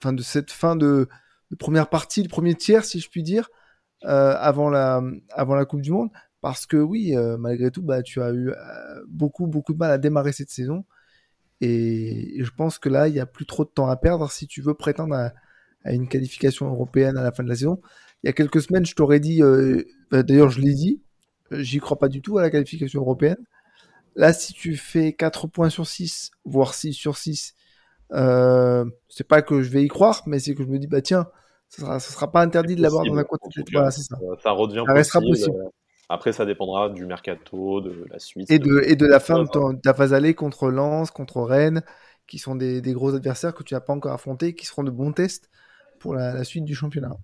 C: fin de cette fin de, de, première partie, le premier tiers, si je puis dire, avant la, avant la Coupe du Monde. Parce que oui, euh, malgré tout, bah, tu as eu euh, beaucoup, beaucoup de mal à démarrer cette saison. Et, je pense que là, il n'y a plus trop de temps à perdre si tu veux prétendre à, une qualification européenne à la fin de la saison. Il y a quelques semaines, je t'aurais dit, euh, bah, d'ailleurs je l'ai dit, j'y crois pas du tout à la qualification européenne. Là, si tu fais 4 points sur 6, voire 6 sur 6, euh, c'est pas que je vais y croire, mais c'est que je me dis, bah tiens, ça sera, sera pas interdit de l'avoir dans la côte.
A: Voilà, ça. Ça redevient ça restera possible. Après, ça dépendra du mercato, de la suite.
C: Et de, et de la fin de, ta phase aller contre Lens, contre Rennes, qui sont des, des, gros adversaires que tu n'as pas encore affrontés, qui seront de bons tests pour la, suite du championnat.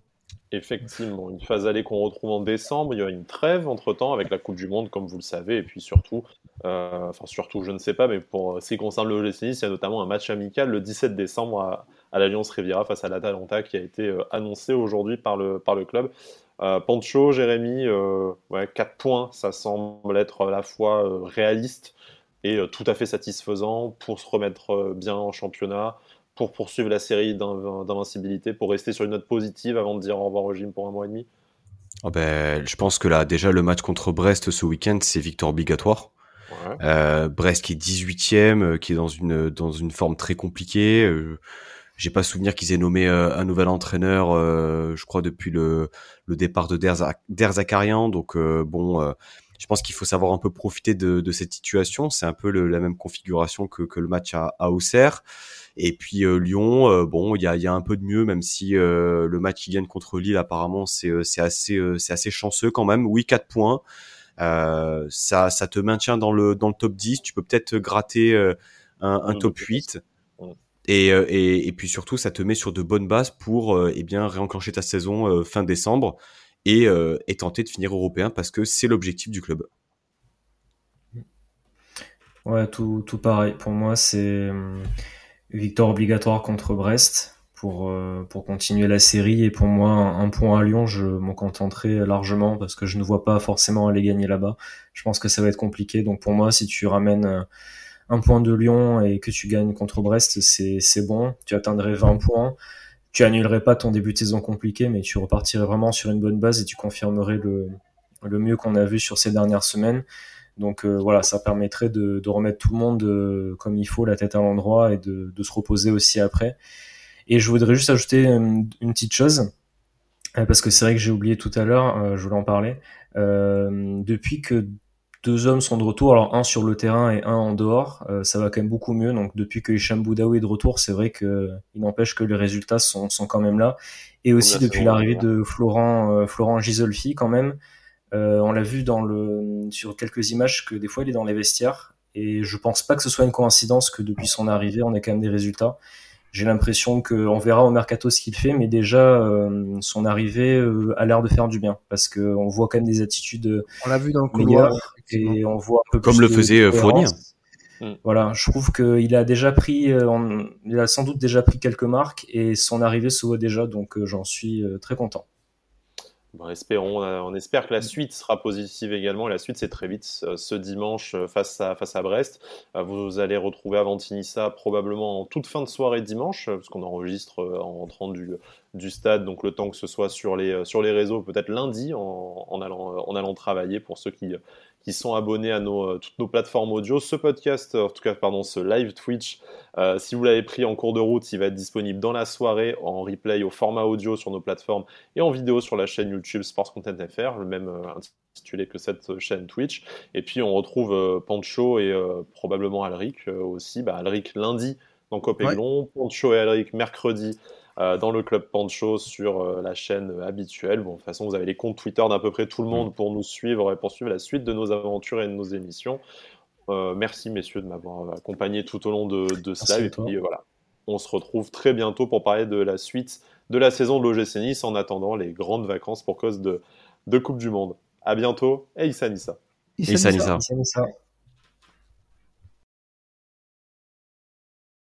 A: Effectivement, une phase allée qu'on retrouve en décembre. Il y a une trêve entre temps avec la Coupe du Monde, comme vous le savez, et puis surtout, euh, enfin surtout, je ne sais pas, mais pour ce qui concerne le GC Nice, il y a notamment un match amical le 17 décembre à, l'Alliance Riviera face à l'Atalanta qui a été euh, annoncé aujourd'hui par le, par le club. Euh, Pancho, Jérémy, ouais, 4 points, ça semble être à la fois réaliste et tout à fait satisfaisant pour se remettre bien en championnat pour poursuivre la série d'invincibilité, pour rester sur une note positive avant de dire au revoir au gym pour un mois et demi
B: oh ben, Je pense que là, déjà, le match contre Brest ce week-end, c'est victoire obligatoire. Euh, Brest qui est 18ème, euh, qui est dans une, dans une forme très compliquée. Euh, j'ai pas souvenir qu'ils aient nommé un nouvel entraîneur, je crois, depuis le, le départ de Der, Zakarian. Donc, bon, je pense qu'il faut savoir un peu profiter de, de cette situation. C'est un peu la même configuration que, que le match à, à Auxerre. Et puis euh, Lyon, euh, bon, il y a, y a, un peu de mieux, même si euh, le match qui gagne contre Lille, apparemment, c'est assez, c'est assez chanceux quand même. Oui, 4 points. ça, ça te maintient dans le, dans le top 10. Tu peux peut-être gratter un, un top 8. Et, et, et, puis surtout, ça te met sur de bonnes bases pour eh bien réenclencher ta saison fin décembre et, tenter de finir européen parce que c'est l'objectif du club.
D: Ouais, tout, tout pareil. Pour moi, c'est victoire obligatoire contre Brest pour, euh, pour continuer la série. Et pour moi, un, point à Lyon, je m'en contenterai largement parce que je ne vois pas forcément aller gagner là-bas. Je pense que ça va être compliqué. Donc pour moi, si tu ramènes euh, un point de Lyon et que tu gagnes contre Brest, c'est bon. Tu atteindrais 20 points. Tu annulerais pas ton début de saison compliqué, mais tu repartirais vraiment sur une bonne base et tu confirmerais le, le mieux qu'on a vu sur ces dernières semaines. Donc euh, voilà, ça permettrait de, remettre tout le monde euh, comme il faut, la tête à l'endroit et de, se reposer aussi après. Et je voudrais juste ajouter une, petite chose, euh, parce que c'est vrai que j'ai oublié tout à l'heure, je voulais en parler. depuis que deux hommes sont de retour, alors un sur le terrain et un en dehors, ça va quand même beaucoup mieux. Donc depuis que Hicham Boudaoui est de retour, c'est vrai qu'il n'empêche que les résultats sont, quand même là. Et aussi depuis l'arrivée de Florent, Florent Gisolfi quand même, euh, on l'a vu dans le, sur quelques images que des fois il est dans les vestiaires. Et je pense pas que ce soit une coïncidence que depuis son arrivée, on ait quand même des résultats. J'ai l'impression qu'on verra au mercato ce qu'il fait, mais déjà euh, son arrivée euh, a l'air de faire du bien parce qu'on voit quand même des attitudes
C: on l'a vu dans le couloir,
D: et on voit un peu
B: comme le faisait Fournier.
D: Mm. Voilà, je trouve qu'il a déjà pris, il a sans doute déjà pris quelques marques et son arrivée se voit déjà, donc j'en suis très content.
A: Bon, espérons, euh, on espère que la suite sera positive également. la suite, c'est très vite ce dimanche euh, face à, face à Brest. Euh, vous allez retrouver Avantinissa probablement en toute fin de soirée dimanche, parce qu'on enregistre en rentrant du, du stade, donc le temps que ce soit sur les, sur les réseaux, peut-être lundi en, en, allant, en allant travailler pour ceux qui, qui sont abonnés à nos, euh, toutes nos plateformes audio. Ce podcast, en tout cas, pardon, ce live Twitch, euh, si vous l'avez pris en cours de route, il va être disponible dans la soirée en replay au format audio sur nos plateformes et en vidéo sur la chaîne YouTube Sports Content FR, le même euh, intitulé que cette chaîne Twitch. Et puis on retrouve Pancho et probablement Alric aussi. Bah, Alric lundi dans Copéglon, Pancho et Alric mercredi euh, dans le club Pancho sur euh, la chaîne habituelle. Bon, de toute façon, vous avez les comptes Twitter d'à peu près tout le mm. monde pour nous suivre et pour suivre la suite de nos aventures et de nos émissions. Euh, merci messieurs de m'avoir accompagné tout au long de, de cela. Et puis voilà, on se retrouve très bientôt pour parler de la suite de la saison de l'OGC Nice en attendant les grandes vacances pour cause de, de Coupe du Monde. À bientôt et Issa Nissa.
B: Issa Nissa.